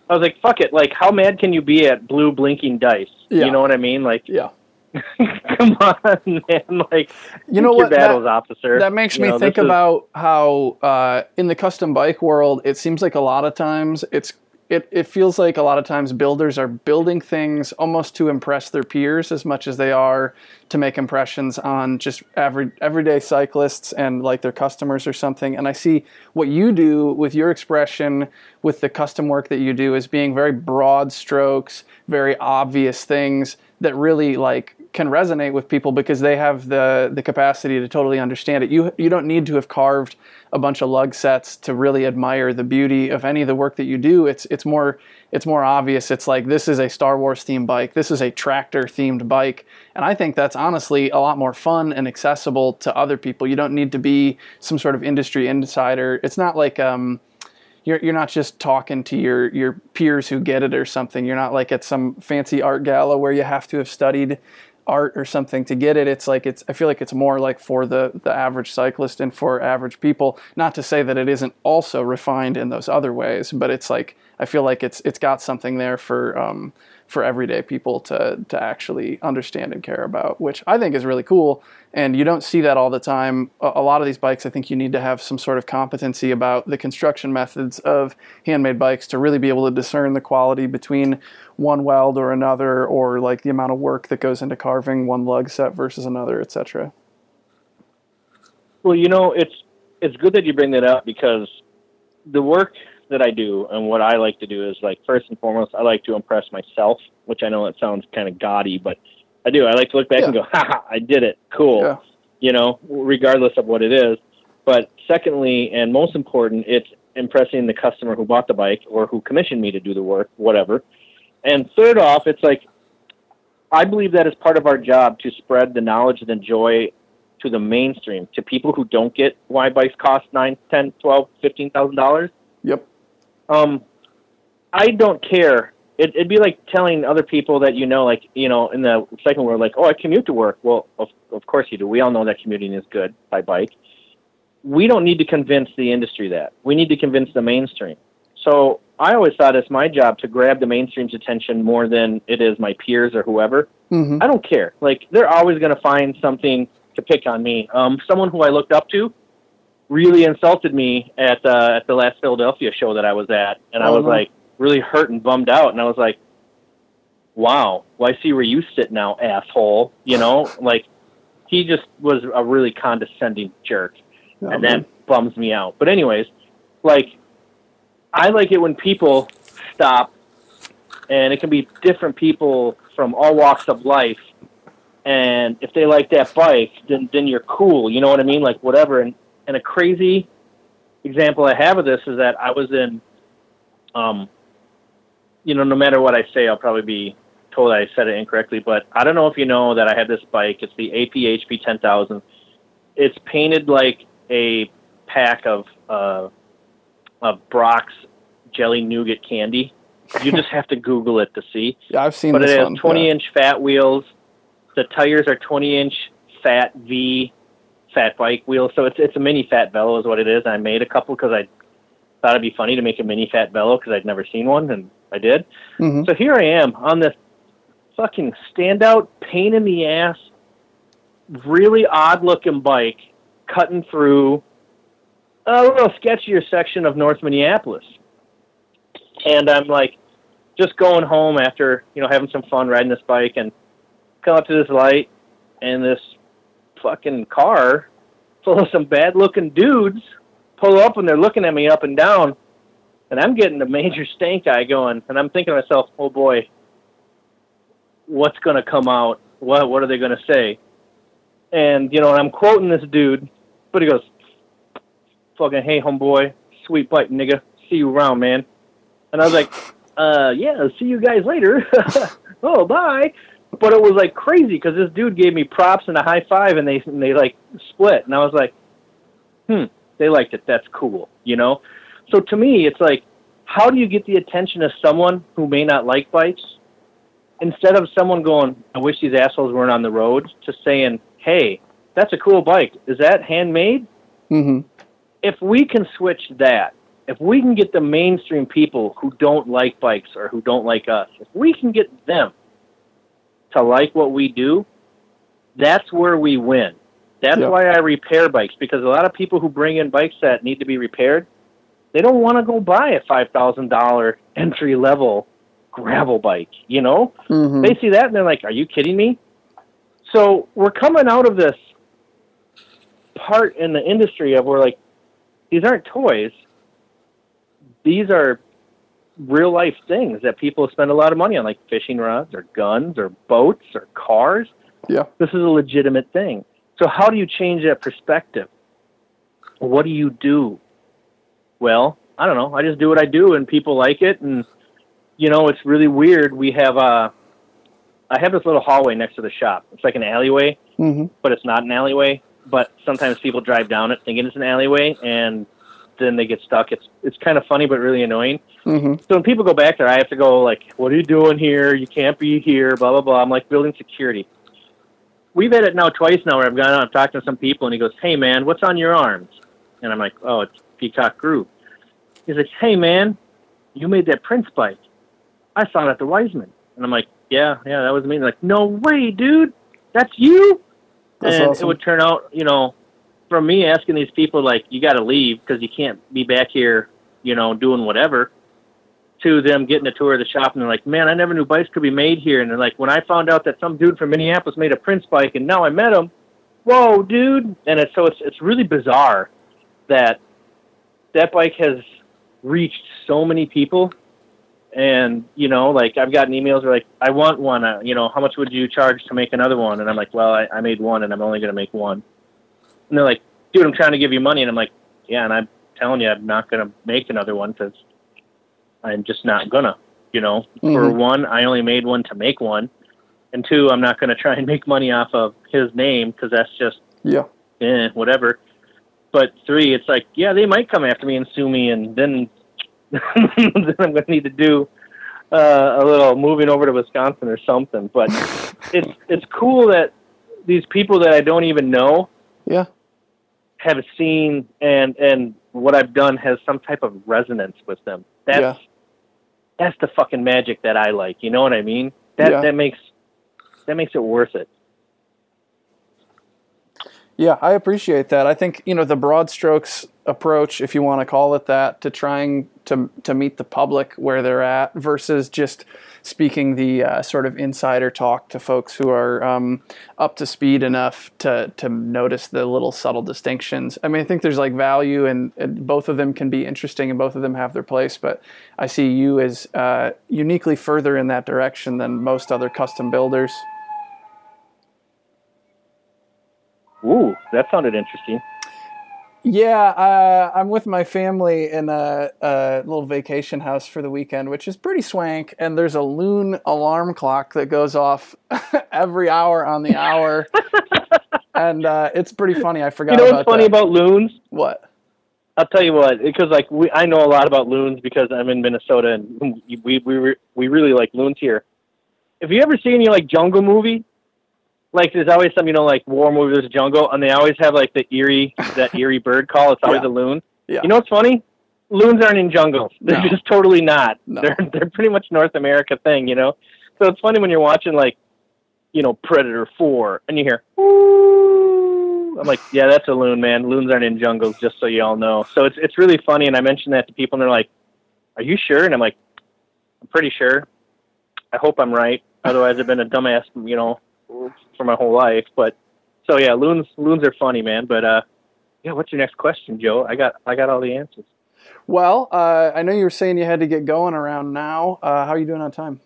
I was like, "Fuck it!" Like, how mad can you be at blue blinking dice? Yeah. You know what I mean? Like, Yeah. come on, man! Like, You know what? Your That- battles, officer. That makes You me know, think this is- about how uh, in the custom bike world, it seems like a lot of times it's it, it feels like a lot of times builders are building things almost to impress their peers as much as they are to make impressions on just every everyday cyclists and like their customers or something. And I see what you do with your expression with the custom work that you do as being very broad strokes, very obvious things that really like can resonate with people because they have the the capacity to totally understand it. You you don't need to have carved a bunch of lug sets to really admire the beauty of any of the work that you do. It's it's more it's more obvious. It's like this is a Star Wars themed bike. This is a tractor themed bike. And I think that's honestly a lot more fun and accessible to other people. You don't need to be some sort of industry insider. It's not like um you're you're not just talking to your your peers who get it or something. You're not like at some fancy art gala where you have to have studied art or something to get it. It's like it's I feel like it's more like for the the average cyclist and for average people. Not to say that it isn't also refined in those other ways, but it's like I feel like it's it's got something there for um, for everyday people to to actually understand and care about, which I think is really cool. And you don't see that all the time. A, a lot of these bikes, I think you need to have some sort of competency about the construction methods of handmade bikes to really be able to discern the quality between one weld or another, or like the amount of work that goes into carving one lug set versus another, etc. Well, you know, it's it's good that you bring that up because the work that I do and what I like to do is like first and foremost, I like to impress myself, which I know it sounds kind of gaudy, but I do. I like to look back and go, "Ha ha, I did it, cool." Yeah. You know, regardless of what it is. But secondly, and most important, it's impressing the customer who bought the bike or who commissioned me to do the work, whatever. And third off, it's like I believe that is part of our job to spread the knowledge and the joy to the mainstream, to people who don't get why bikes cost nine, ten, twelve, fifteen thousand dollars. Um, I don't care. It, it'd be like telling other people that you know, like you know, in the second world, like, oh, I commute to work. Well, of of course you do. We all know that commuting is good by bike. We don't need to convince the industry that. We need to convince the mainstream. So I always thought it's my job to grab the mainstream's attention more than it is my peers or whoever. hmm I don't care. Like they're always going to find something to pick on me. Um, someone who I looked up to really insulted me at uh, at the last Philadelphia show that I was at, and I was Uh-huh. like really hurt and bummed out. And I was like, "Wow, well I see where you sit now, asshole." You know, like he just was a really condescending jerk, and that bums me out. But anyways, like I like it when people stop, and it can be different people from all walks of life. And if they like that bike, then then you're cool. You know what I mean? Like whatever. And and a crazy example I have of this is that I was in, um, you know, no matter what I say, I'll probably be told I said it incorrectly. But I don't know if you know that I have this bike. It's the APHP 10,000. It's painted like a pack of uh, of Brach's jelly nougat candy. You just have to Google it to see. Yeah, I've seen. But it has one. 20 yeah. inch fat wheels. The tires are 20 inch fat V fat bike wheel. So it's it's a mini fat bellow is what it is. I made a couple because I thought it'd be funny to make a mini fat bellow because I'd never seen one and I did. Mm-hmm. So here I am on this fucking standout pain in the ass, really odd looking bike cutting through a little sketchier section of North Minneapolis. And I'm like just going home after, you know, having some fun riding this bike and come up to this light and this fucking car full of some bad looking dudes pull up and they're looking at me up and down and I'm getting the major stank eye going and I'm thinking to myself, Oh boy, what's gonna come out? What what are they gonna say? And you know, and I'm quoting this dude, but he goes, "Fucking hey, homeboy, sweet bike, nigga. See you around, man." And I was like, "Uh, yeah, see you guys later. oh, bye." But it was like crazy because this dude gave me props and a high five, and they and they like split, and I was like, "Hmm, they liked it. That's cool," you know. So to me, it's like, how do you get the attention of someone who may not like bikes? Instead of someone going, I wish these assholes weren't on the road, to saying, hey, that's a cool bike. Is that handmade? Mm-hmm. If we can switch that, if we can get the mainstream people who don't like bikes or who don't like us, if we can get them to like what we do, that's where we win. That's Yeah. why I repair bikes because a lot of people who bring in bikes that need to be repaired, they don't want to go buy a five thousand dollar entry level gravel bike. You know, Mm-hmm. they see that and they're like, "Are you kidding me?" So we're coming out of this part in the industry of where like these aren't toys; these are real life things that people spend a lot of money on, like fishing rods or guns or boats or cars. Yeah. This is a legitimate thing. So how do you change that perspective? What do you do? Well, I don't know. I just do what I do, and people like it, and you know, it's really weird. We have a. I have this little hallway next to the shop. It's like an alleyway, Mm-hmm. but it's not an alleyway. But sometimes people drive down it thinking it's an alleyway, and then they get stuck. It's it's kind of funny, but really annoying. Mm-hmm. So when people go back there, I have to go like, "What are you doing here? You can't be here." Blah blah blah. I'm like building security. We've had it now twice now where I've gone out and talked to some people, and he goes, "Hey man, what's on your arms?" And I'm like, "Oh, it's Peacock Groove." He's like, "Hey man, you made that Prince bike. I saw it at the Weisman." And I'm like, "Yeah, yeah, that was me." They're like, "No way, dude, that's you." That's and awesome. it would turn out, you know, from me asking these people like, "You got to leave because you can't be back here, you know, doing whatever." To them getting a tour of the shop and they're like, "Man, I never knew bikes could be made here." And they're like, "When I found out that some dude from Minneapolis made a Prince bike, and now I met him, whoa, dude!" And it's so it's it's really bizarre that that bike has reached so many people and you know like i've gotten emails where like i want one uh, you know how much would you charge to make another one and i'm like well i, I made one and i'm only going to make one and they're like dude i'm trying to give you money and i'm like yeah and i'm telling you i'm not going to make another one because i'm just not gonna you know for Mhm. one i only made one to make one and two i'm not going to try and make money off of his name because that's just Yeah. eh, whatever. But three, it's like, yeah, they might come after me and sue me, and then then I'm going to need to do uh, a little moving over to Wisconsin or something. But it's it's cool that these people that I don't even know Yeah. have seen and and what I've done has some type of resonance with them. That's Yeah. that's the fucking magic that I like. You know what I mean? That Yeah. that makes that makes it worth it. Yeah, I appreciate that. I think you know the broad strokes approach, if you want to call it that, to trying to to meet the public where they're at versus just speaking the uh, sort of insider talk to folks who are um, up to speed enough to to notice the little subtle distinctions. I mean, I think there's like value, and, and both of them can be interesting, and both of them have their place. But I see you as uh, uniquely further in that direction than most other custom builders. Ooh, that sounded interesting. Yeah, uh, I'm with my family in a, a, little vacation house for the weekend, which is pretty swank. And there's a loon alarm clock that goes off every hour on the hour, and uh, it's pretty funny. I forgot. You know what's funny that. about loons? What? I'll tell you what, because like we, I know a lot about loons because I'm in Minnesota and we we we really like loons here. If you ever seen any like jungle movie, like there's always some you know like war movie there's a jungle and they always have like the eerie that eerie bird call. It's always yeah. a loon. Yeah. you know what's funny? Loons aren't in jungles. They're no. just totally not. No. they're they're pretty much north america thing you know? So it's funny when you're watching like you know predator 4 and you hear Ooh. i'm like yeah that's a loon man. Loons aren't in jungles just so you all know. So it's it's really funny and i mentioned that to people and they're like are you sure? And i'm like i'm pretty sure. I hope i'm right. Otherwise i've been a dumbass you know for my whole life. But so yeah, loons loons are funny, man. But uh, yeah, what's your next question, Joe? I got I got all the answers. Well, uh, I know you were saying you had to get going around now. Uh, how are you doing on time?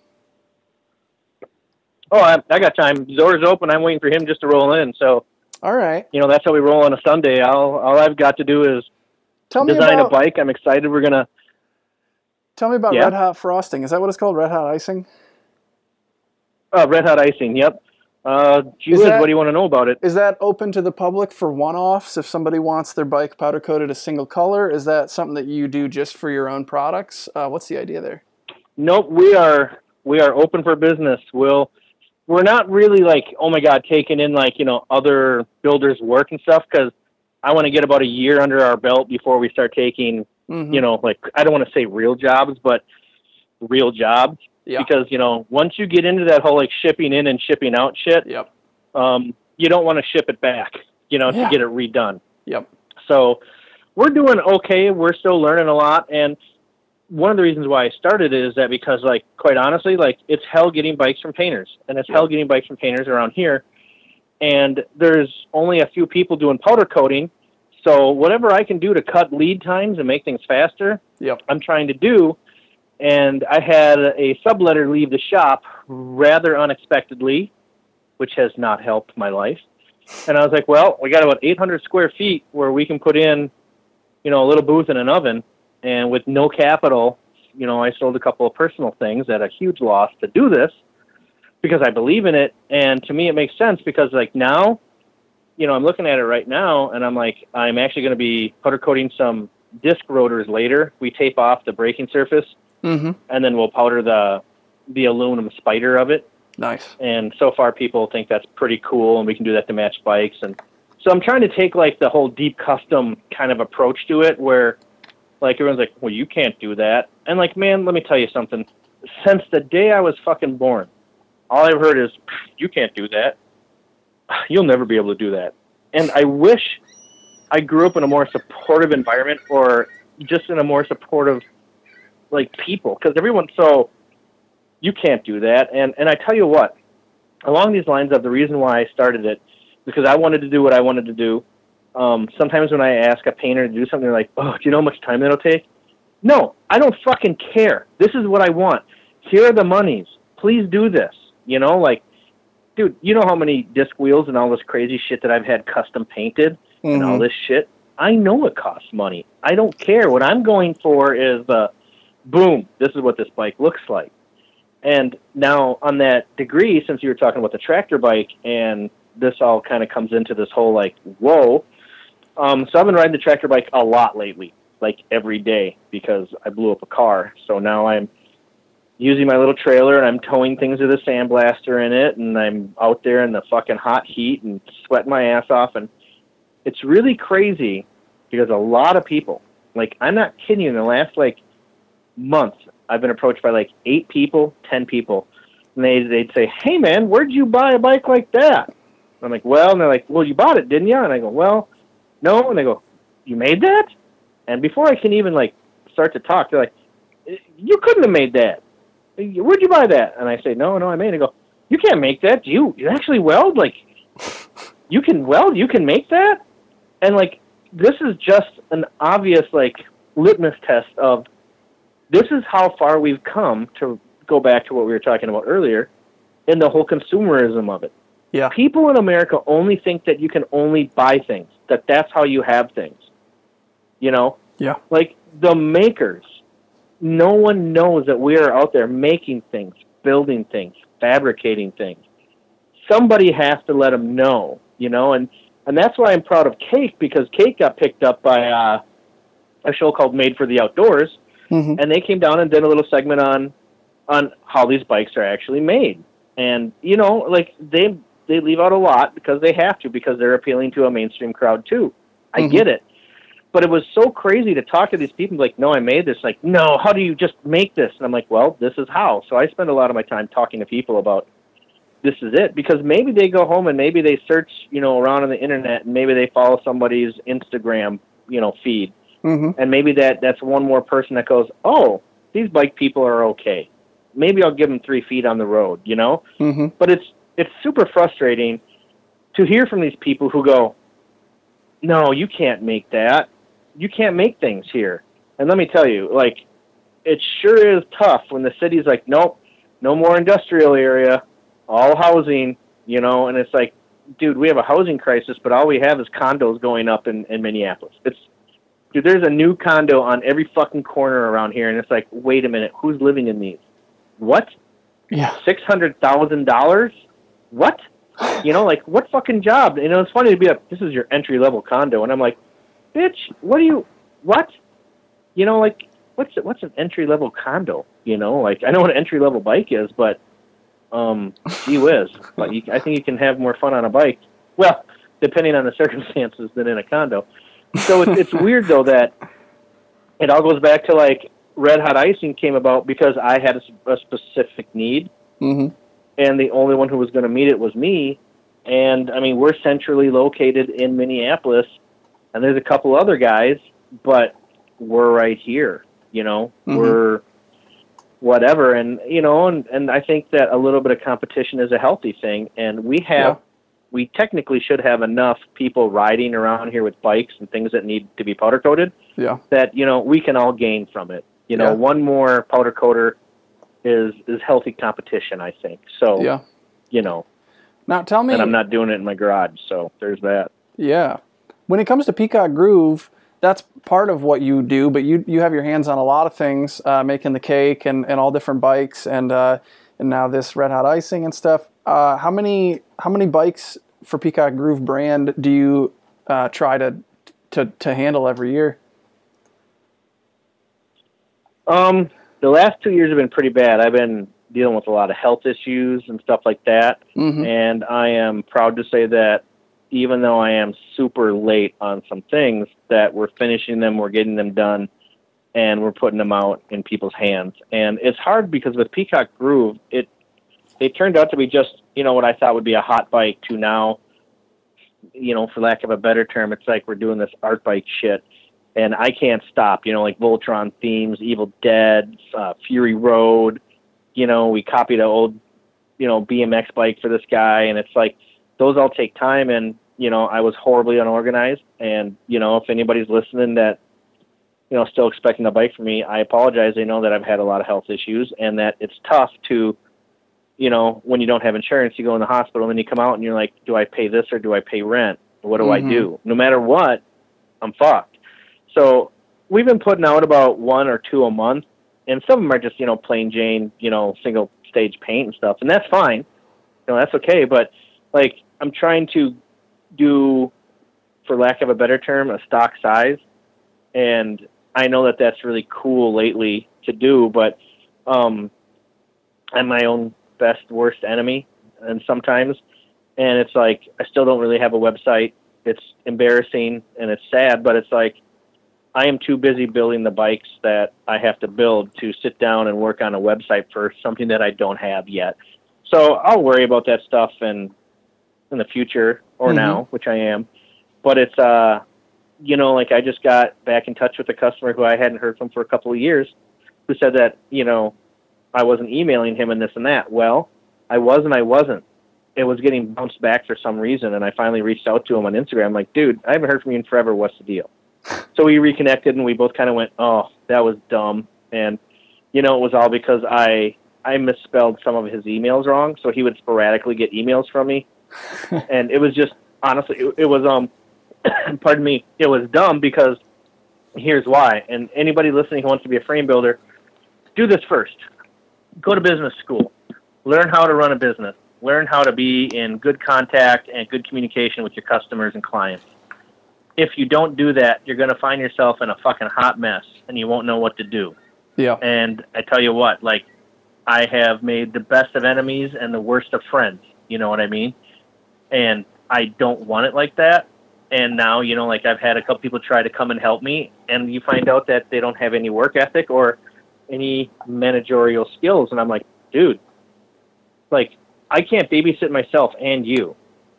Oh, I, I got time. Doors open. I'm waiting for him just to roll in. So, all right. You know that's how we roll on a Sunday. All all I've got to do is Tell design about, a bike. I'm excited. We're gonna. Tell me about yeah. red hot frosting. Is that what it's called? Red hot icing. Uh, red hot icing. Yep. Uh, that, what do you want to know about it? Is that open to the public for one-offs? If somebody wants their bike powder coated a single color, is that something that you do just for your own products? Uh, what's the idea there? Nope, we are we are open for business. We'll we're not really like oh my god taking in like you know other builders' work and stuff because I want to get about a year under our belt before we start taking mm-hmm. you know like I don't want to say real jobs, but real jobs yeah. Because you know, once you get into that whole like shipping in and shipping out shit, yep. um, you don't want to ship it back, you know, yeah. to get it redone. Yep. So we're doing okay. We're still learning a lot, and one of the reasons why I started it is that because, like, quite honestly, like it's hell getting bikes from painters, and it's yep. hell getting bikes from painters around here. And there's only a few people doing powder coating, so whatever I can do to cut lead times and make things faster, yep. I'm trying to do and I had a subletter leave the shop rather unexpectedly, which has not helped my life. And I was like, well, we got about 800 square feet where we can put in, you know, a little booth and an oven, and with no capital, you know, I sold a couple of personal things at a huge loss to do this because I believe in it, and to me it makes sense because like now, you know, I'm looking at it right now, and I'm like, I'm actually going to be powder coating some disc rotors later. We tape off the braking surface mm-hmm. and then we'll powder the the aluminum spider of it. Nice. And so far, people think that's pretty cool, and we can do that to match bikes. And so I'm trying to take like the whole deep custom kind of approach to it, where like everyone's like, "Well, you can't do that," and like, man, let me tell you something. Since the day I was fucking born, all I've heard is, "You can't do that. You'll never be able to do that." And I wish I grew up in a more supportive environment, or just in a more supportive like people because everyone's so you can't do that. And and I tell you what, along these lines of the reason why I started it because I wanted to do what I wanted to do. Um, sometimes when I ask a painter to do something, they're like, "Oh, do you know how much time that'll take?" No, I don't fucking care. This is what I want. Here are the monies. Please do this. You know, like, dude, you know how many disc wheels and all this crazy shit that I've had custom painted mm-hmm. and all mm-hmm. this shit. I know it costs money. I don't care. What I'm going for is the boom, this is what this bike looks like. And now on that degree, since you were talking about the tractor bike, and this all kind of comes into this whole like, whoa. Um, so I've been riding the tractor bike a lot lately, like every day, because I blew up a car. So now I'm using my little trailer and I'm towing things with a sandblaster in it, and I'm out there in the fucking hot heat and sweating my ass off. And it's really crazy because a lot of people, like I'm not kidding you, in the last like months, I've been approached by like eight people, ten people, and they they'd say, "Hey man, where'd you buy a bike like that?" I'm like, "Well," and they're like, "Well, you bought it, didn't you?" And I go, "Well, no," and they go, "You made that?" And before I can even like start to talk, they're like, "You couldn't have made that. Where'd you buy that?" And I say, "No, no, I made it." Go, "You can't make that. Do you? You actually weld? Like, you can weld? You can make that?" And like, this is just an obvious like litmus test of this is how far we've come to go back to what we were talking about earlier in the whole consumerism of it. Yeah. People in America only think that you can only buy things, that that's how you have things. You know? Yeah. Like the makers, no one knows that we are out there making things, building things, fabricating things. Somebody has to let them know, you know, and and that's why I'm proud of Cake because Cake got picked up by uh, a show called Made for the Outdoors, mm-hmm. and they came down and did a little segment on on how these bikes are actually made. And you know, like they they leave out a lot because they have to because they're appealing to a mainstream crowd too. I Mhm. get it. But it was so crazy to talk to these people like, "No, I made this." Like, "No, how do you just make this?" And I'm like, "Well, this is how." So I spend a lot of my time talking to people about this is it because maybe they go home and maybe they search, you know, around on the internet and maybe they follow somebody's Instagram, you know, feed Mm-hmm. and maybe that that's one more person that goes, "Oh, these bike people are okay." Maybe I'll give them three feet on the road, you know. Mm-hmm. But it's it's super frustrating to hear from these people who go, "No, you can't make that. You can't make things here." And let me tell you, like, it sure is tough when the city's like, "Nope, no more industrial area, all housing," you know. And it's like, dude, we have a housing crisis, but all we have is condos going up in, in Minneapolis. It's dude, there's a new condo on every fucking corner around here, and it's like, wait a minute, who's living in these? What? Yeah. Six hundred thousand dollars? What? You know, like what fucking job? You know, it's funny to be like, this is your entry level condo, and I'm like, bitch, what do you? What? You know, like what's what's an entry level condo? You know, like I know what an entry level bike is, but um, gee whiz, like you, I think you can have more fun on a bike. Well, depending on the circumstances than in a condo. So it's, it's weird though that it all goes back to like red hot icing came about because I had a specific need, Mm-hmm. and the only one who was going to meet it was me. And I mean, we're centrally located in Minneapolis, and there's a couple other guys, but we're right here. You know, Mhm. we're whatever, and you know, and and I think that a little bit of competition is a healthy thing, and we have. Yeah. We technically should have enough people riding around here with bikes and things that need to be powder coated Yeah. that you know we can all gain from it. You know, Yeah. one more powder coater is is healthy competition, I think. So Yeah. you know, Now tell me. and I'm not doing it in my garage, so there's that. Yeah. When it comes to Peacock Groove, that's part of what you do, but you you have your hands on a lot of things, uh, making the cake and, and all different bikes and uh, and now this red hot icing and stuff. Uh, how many how many bikes for Peacock Groove brand do you uh, try to to to handle every year? Um, the last two years have been pretty bad. I've been dealing with a lot of health issues and stuff like that, Mm-hmm. and I am proud to say that even though I am super late on some things, that we're finishing them, we're getting them done, and we're putting them out in people's hands. And it's hard because with Peacock Groove, it it turned out to be just you know what I thought would be a hot bike to now, you know, for lack of a better term, it's like we're doing this art bike shit, and I can't stop. You know, like Voltron themes, Evil Dead, uh, Fury Road. You know, we copied an old, you know, BMX bike for this guy, and it's like those all take time. And you know, I was horribly unorganized. And you know, if anybody's listening that you know still expecting a bike from me, I apologize. They know that I've had a lot of health issues, and that it's tough to you know, when you don't have insurance, you go in the hospital and then you come out and you're like, do I pay this or do I pay rent? What do I Mhm. do? No matter what, I'm fucked. So we've been putting out about one or two a month, and some of them are just you know plain Jane, you know, single stage paint and stuff, and that's fine. You know, that's okay. But like, I'm trying to do, for lack of a better term, a stock size, and I know that that's really cool lately to do, but um, I'm my own best worst enemy, and sometimes, and it's like I still don't really have a website. It's embarrassing and it's sad, but it's like I am too busy building the bikes that I have to build to sit down and work on a website for something that I don't have yet. So I'll worry about that stuff in in the future or Mhm. now, which I am. But it's uh you know, like I just got back in touch with a customer who I hadn't heard from for a couple of years, who said that you know I wasn't emailing him and this and that. Well, I was and I wasn't. It was getting bounced back for some reason, and I finally reached out to him on Instagram. Like, dude, I haven't heard from you in forever. What's the deal? so we reconnected, and we both kind of went, oh, that was dumb, and you know, it was all because I I misspelled some of his emails wrong, so he would sporadically get emails from me, and it was just honestly, it, it was um, pardon me, it was dumb because here's why. And anybody listening who wants to be a frame builder, do this first. Go to business school, learn how to run a business, learn how to be in good contact and good communication with your customers and clients. If you don't do that, you're going to find yourself in a fucking hot mess and you won't know what to do. Yeah. And I tell you what, like I have made the best of enemies and the worst of friends. You know what I mean? And I don't want it like that. And now, you know, like I've had a couple people try to come and help me, and you find out that they don't have any work ethic or any managerial skills. And I'm like, dude, like I can't babysit myself and you,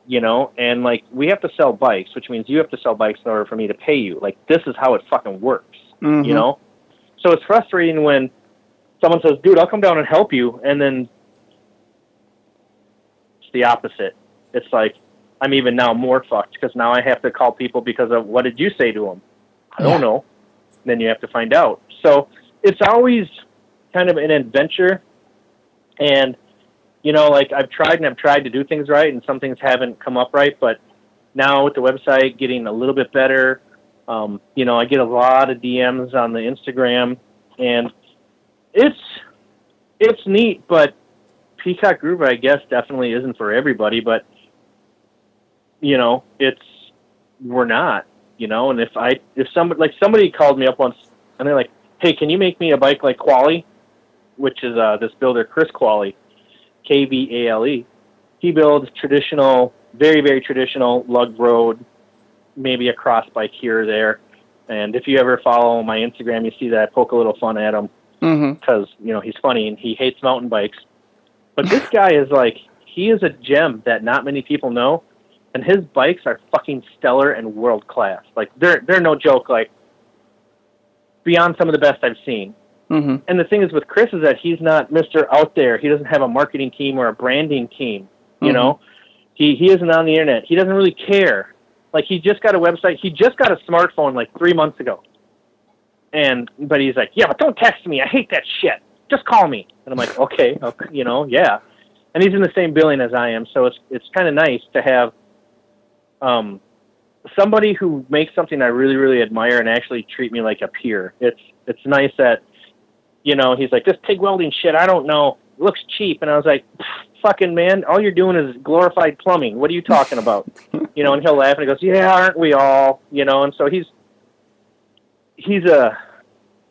you know, and like we have to sell bikes, which means you have to sell bikes in order for me to pay you. Like this is how it fucking works, Mhm. you know? So it's frustrating when someone says, dude, I'll come down and help you. And then it's the opposite. It's like, I'm even now more fucked because now I have to call people because of what did you say to them? I don't Yeah. know. Then you have to find out. So it's always kind of an adventure. And, you know, like I've tried and I've tried to do things right and some things haven't come up right. But now with the website getting a little bit better, um, you know, I get a lot of DMs on the Instagram and it's, it's neat, but Peacock Groover, I guess, definitely isn't for everybody, but you know, it's we're not, you know. And if I if somebody like somebody called me up once and they're like, "Hey, can you make me a bike like Kvale?" Which is uh, this builder Chris Kvale, K V A L E. He builds traditional, very very traditional lug road, maybe a cross bike here or there. And if you ever follow my Instagram, you see that I poke a little fun at him Mm-hmm. because you know he's funny and he hates mountain bikes. But this guy is like he is a gem that not many people know, and his bikes are fucking stellar and world class. Like they're they're no joke. Like beyond some of the best I've seen. Mm-hmm. And the thing is with Chris is that he's not Mister Out There. He doesn't have a marketing team or a branding team. You Mhm. know, he he isn't on the internet. He doesn't really care. Like he just got a website. He just got a smartphone like three months ago. And but he's like, yeah, but don't text me. I hate that shit. Just call me. And I'm like, okay, okay you know, yeah. And he's in the same billing as I am, so it's it's kind of nice to have um somebody who makes something I really really admire and actually treat me like a peer. It's it's nice that you know he's like this TIG welding shit. I don't know. It looks cheap, and I was like, fucking man, all you're doing is glorified plumbing. What are you talking about? you know, and he'll laugh and he goes, yeah, aren't we all? You know, and so he's he's a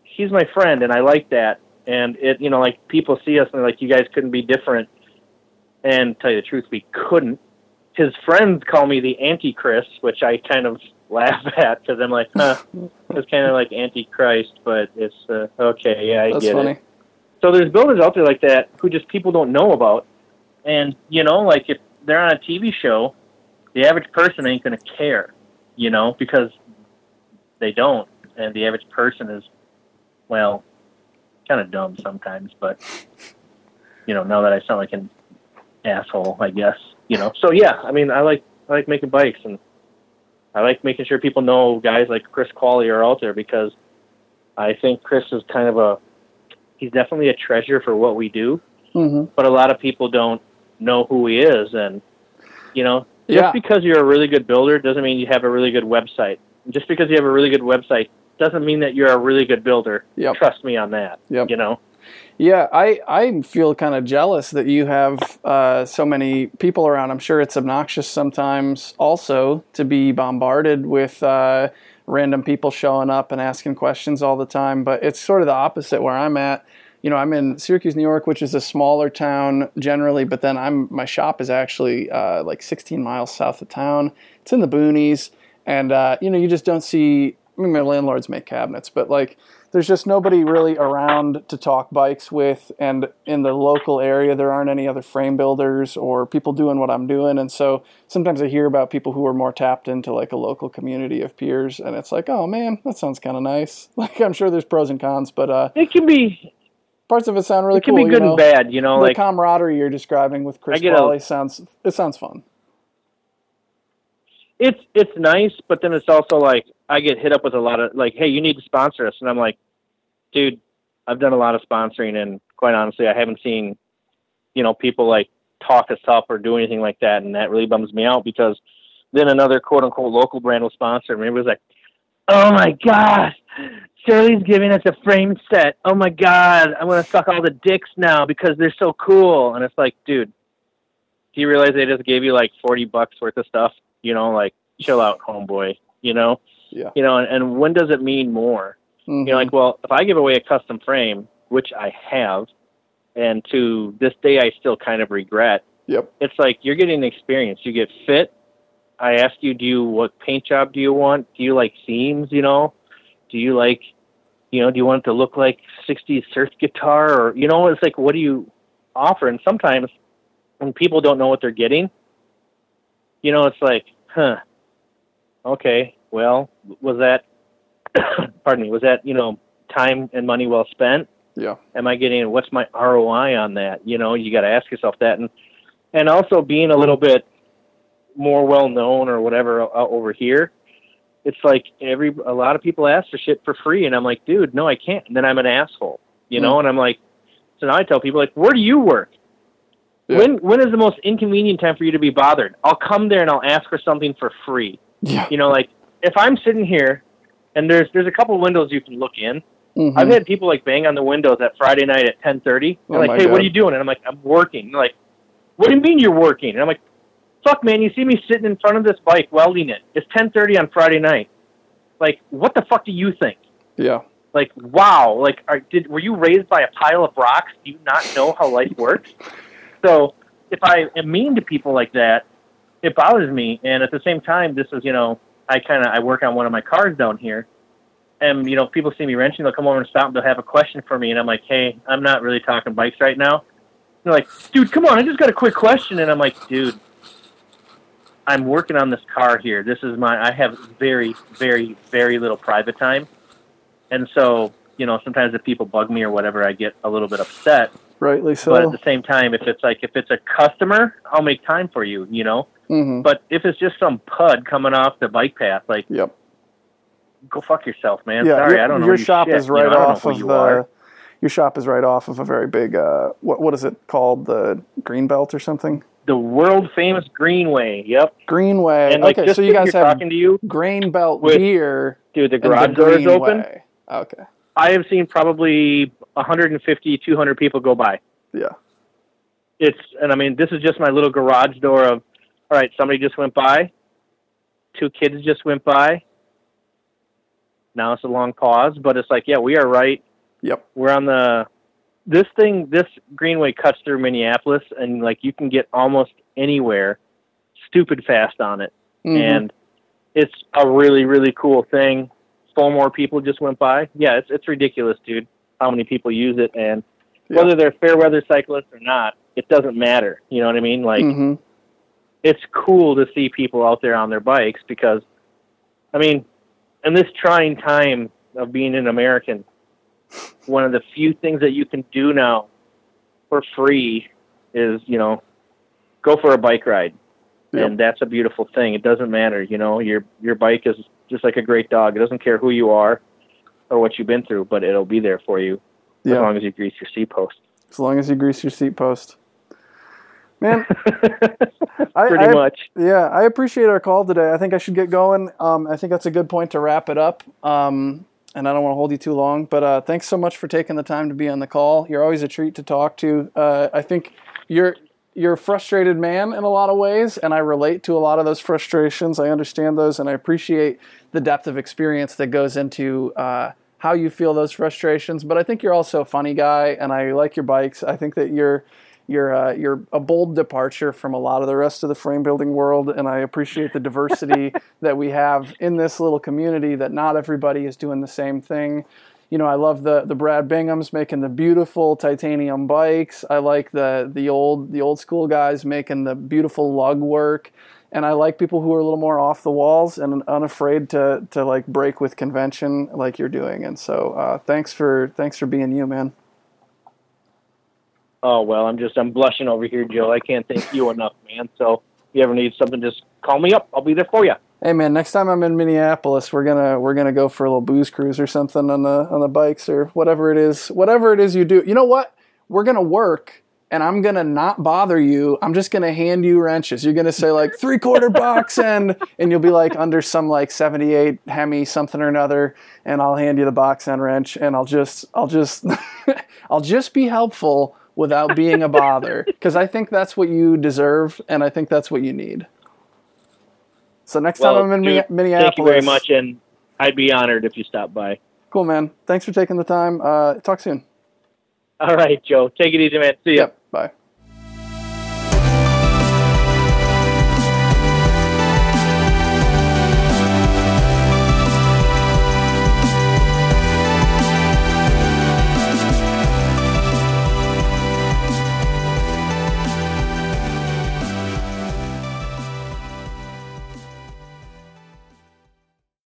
he's my friend, and I like that. And it, you know, like people see us and they're like, you guys couldn't be different. And tell you the truth, we couldn't. His friends call me the Antichrist, which I kind of laugh at because I'm like, huh, it's kind of like Antichrist, but it's uh, okay. Yeah, I That's get funny. it. So there's builders out there like that who just people don't know about. And, you know, like if they're on a TV show, the average person ain't going to care, you know, because they don't. And the average person is, well, kind of dumb sometimes, but, you know, now that I sound like an asshole, I guess, you know. So, yeah, I mean, I like, I like making bikes and I like making sure people know guys like Chris Kvale are out there because I think Chris is kind of a, he's definitely a treasure for what we do Mm-hmm. but a lot of people don't know who he is and you know just Yeah. because you're a really good builder doesn't mean you have a really good website just because you have a really good website doesn't mean that you're a really good builder Yep. trust me on that Yep. you know Yeah, I, I feel kind of jealous that you have uh, so many people around. I'm sure it's obnoxious sometimes also to be bombarded with uh, random people showing up and asking questions all the time, but it's sort of the opposite where I'm at. You know, I'm in Syracuse, New York, which is a smaller town generally, but then I'm my shop is actually uh, like 16 miles south of town. It's in the boonies, and uh, you know, you just don't see I mean, my landlords make cabinets, but like, there's just nobody really around to talk bikes with. And in the local area, there aren't any other frame builders or people doing what I'm doing. And so sometimes I hear about people who are more tapped into like a local community of peers, and it's like, oh man, that sounds kind of nice. Like, I'm sure there's pros and cons, but uh, it can be. Parts of it sound really it can cool. be good you know? and bad, you know. The like camaraderie you're describing with Chris get a- sounds it sounds fun. It's it's nice, but then it's also like I get hit up with a lot of like, hey, you need to sponsor us, and I'm like, dude, I've done a lot of sponsoring, and quite honestly, I haven't seen, you know, people like talk us up or do anything like that, and that really bums me out because then another quote unquote local brand will sponsor me. It was like, oh my god, Surly's giving us a frame set. Oh my god, I'm gonna suck all the dicks now because they're so cool, and it's like, dude, do you realize they just gave you like forty bucks worth of stuff? You know, like chill out, homeboy. You know, Yeah. you know, and, and when does it mean more? Mhm. You know, like, well, if I give away a custom frame, which I have, and to this day I still kind of regret, Yep. it's like you're getting experience. You get fit. I ask you, do you what paint job do you want? Do you like seams? You know, do you like, you know, do you want it to look like '60s surf guitar or you know? It's like, what do you offer? And sometimes when people don't know what they're getting, you know, it's like, huh, okay, well, was that, pardon me, was that you know time and money well spent? Yeah. am I getting what's my ROI on that? You know, you got to ask yourself that, and and also being a little bit more well known or whatever uh, over here. It's like every a lot of people ask for shit for free, and I'm like, dude, no, I can't. And then I'm an asshole, you know. And I'm like, so now I tell people like, where do you work? Yeah. When when is the most inconvenient time for you to be bothered? I'll come there and I'll ask for something for free. Yeah. You know, like if I'm sitting here and there's there's a couple windows you can look in, Mhm. I've had people like bang on the windows at Friday night at ten thirty. They're Oh, like, "Hey, what are you doing?" And I'm like, "I'm working." They're like, "What do you mean you're working?" And I'm like, "Fuck, man, you see me sitting in front of this bike welding it. It's ten thirty on Friday night. Like, what the fuck do you think? yeah. Like, wow. Like, are, did were you raised by a pile of rocks? Do you not know how life works? So, if I am mean to people like that, it bothers me. And at the same time, this is you know, I kind of I work on one of my cars down here, and you know, people see me wrenching, they'll come over and stop, and they'll have a question for me, and I'm like, hey, I'm not really talking bikes right now. They're like, dude, come on, I just got a quick question, and I'm like, dude. I'm working on this car here. This is my. I have very, very, very little private time, and so you know sometimes if people bug me or whatever, I get a little bit upset. Rightly so. But at the same time, if it's like if it's a customer, I'll make time for you. You know. hmm But if it's just some pud coming off the bike path, like Yep. go fuck yourself, man. Yeah. Sorry, your, I don't know your shop shit. is right know, know off of you the. are. Your shop is right off of a very big. Uh, what what is it called? The Green Belt or something? the world famous Greenway. Yep. Greenway. And like okay, just so you guys have talking to you, Grain Belt with beer dude. The and the garage door is open. Okay. I have seen probably 150, 200 people go by. Yeah. It's and I mean this is just my little garage door of all right, somebody just went by, two kids just went by. Now it's a long pause, but it's like, yeah, we are right. Yep. We're on the this thing this greenway cuts through Minneapolis and like you can get almost anywhere stupid fast on it. Mhm. And it's a really, really cool thing. Four more people just went by. Yeah, it's it's ridiculous, dude, how many people use it and Yeah. whether they're fair weather cyclists or not, it doesn't matter. You know what I mean? Like Mhm. it's cool to see people out there on their bikes because, I mean, in this trying time of being an American, one of the few things that you can do now for free is, you know, go for a bike ride. Yep. And that's a beautiful thing. It doesn't matter, you know, your your bike is just like a great dog. It doesn't care who you are or what you've been through, but it'll be there for you as long as you grease your seat post. As long as you grease your seat post. Man, I, Pretty I, much. Yeah, I appreciate our call today. I think I should get going. Um, I think that's a good point to wrap it up. Um, and I don't want to hold you too long, but uh, thanks so much for taking the time to be on the call. You're always a treat to talk to. Uh, I think you're you're a frustrated man in a lot of ways, and I relate to a lot of those frustrations. I understand those, and I appreciate the depth of experience that goes into uh, how you feel those frustrations. But I think you're also a funny guy, and I like your bikes. I think that you're you're uh, you're a bold departure from a lot of the rest of the frame building world, and I appreciate the diversity that we have in this little community. That not everybody is doing the same thing. You know, I love the the Brad Binghams making the beautiful titanium bikes. I like the the old the old school guys making the beautiful lug work and I like people who are a little more off the walls and unafraid to to like break with convention like you're doing. And so, uh, thanks for thanks for being you, man. Oh well, I'm just I'm blushing over here, Joe. I can't thank you enough, man. So if you ever need something, just call me up. I'll be there for you. Hey man, next time I'm in Minneapolis, we're gonna we're gonna go for a little booze cruise or something on the on the bikes or whatever it is, whatever it is you do. You know what? We're gonna work and I'm gonna not bother you. I'm just gonna hand you wrenches. You're gonna say like three quarter box end, and you'll be like under some like 78 Hemi something or another, and I'll hand you the box end wrench, and I'll just I'll just I'll just be helpful without being a bother because I think that's what you deserve, and I think that's what you need. So next well, time I'm in dude, Minneapolis, thank you very much, and I'd be honored if you stopped by. Cool, man. Thanks for taking the time. Uh, talk soon. All right, Joe. Take it easy, man. See ya. Yep.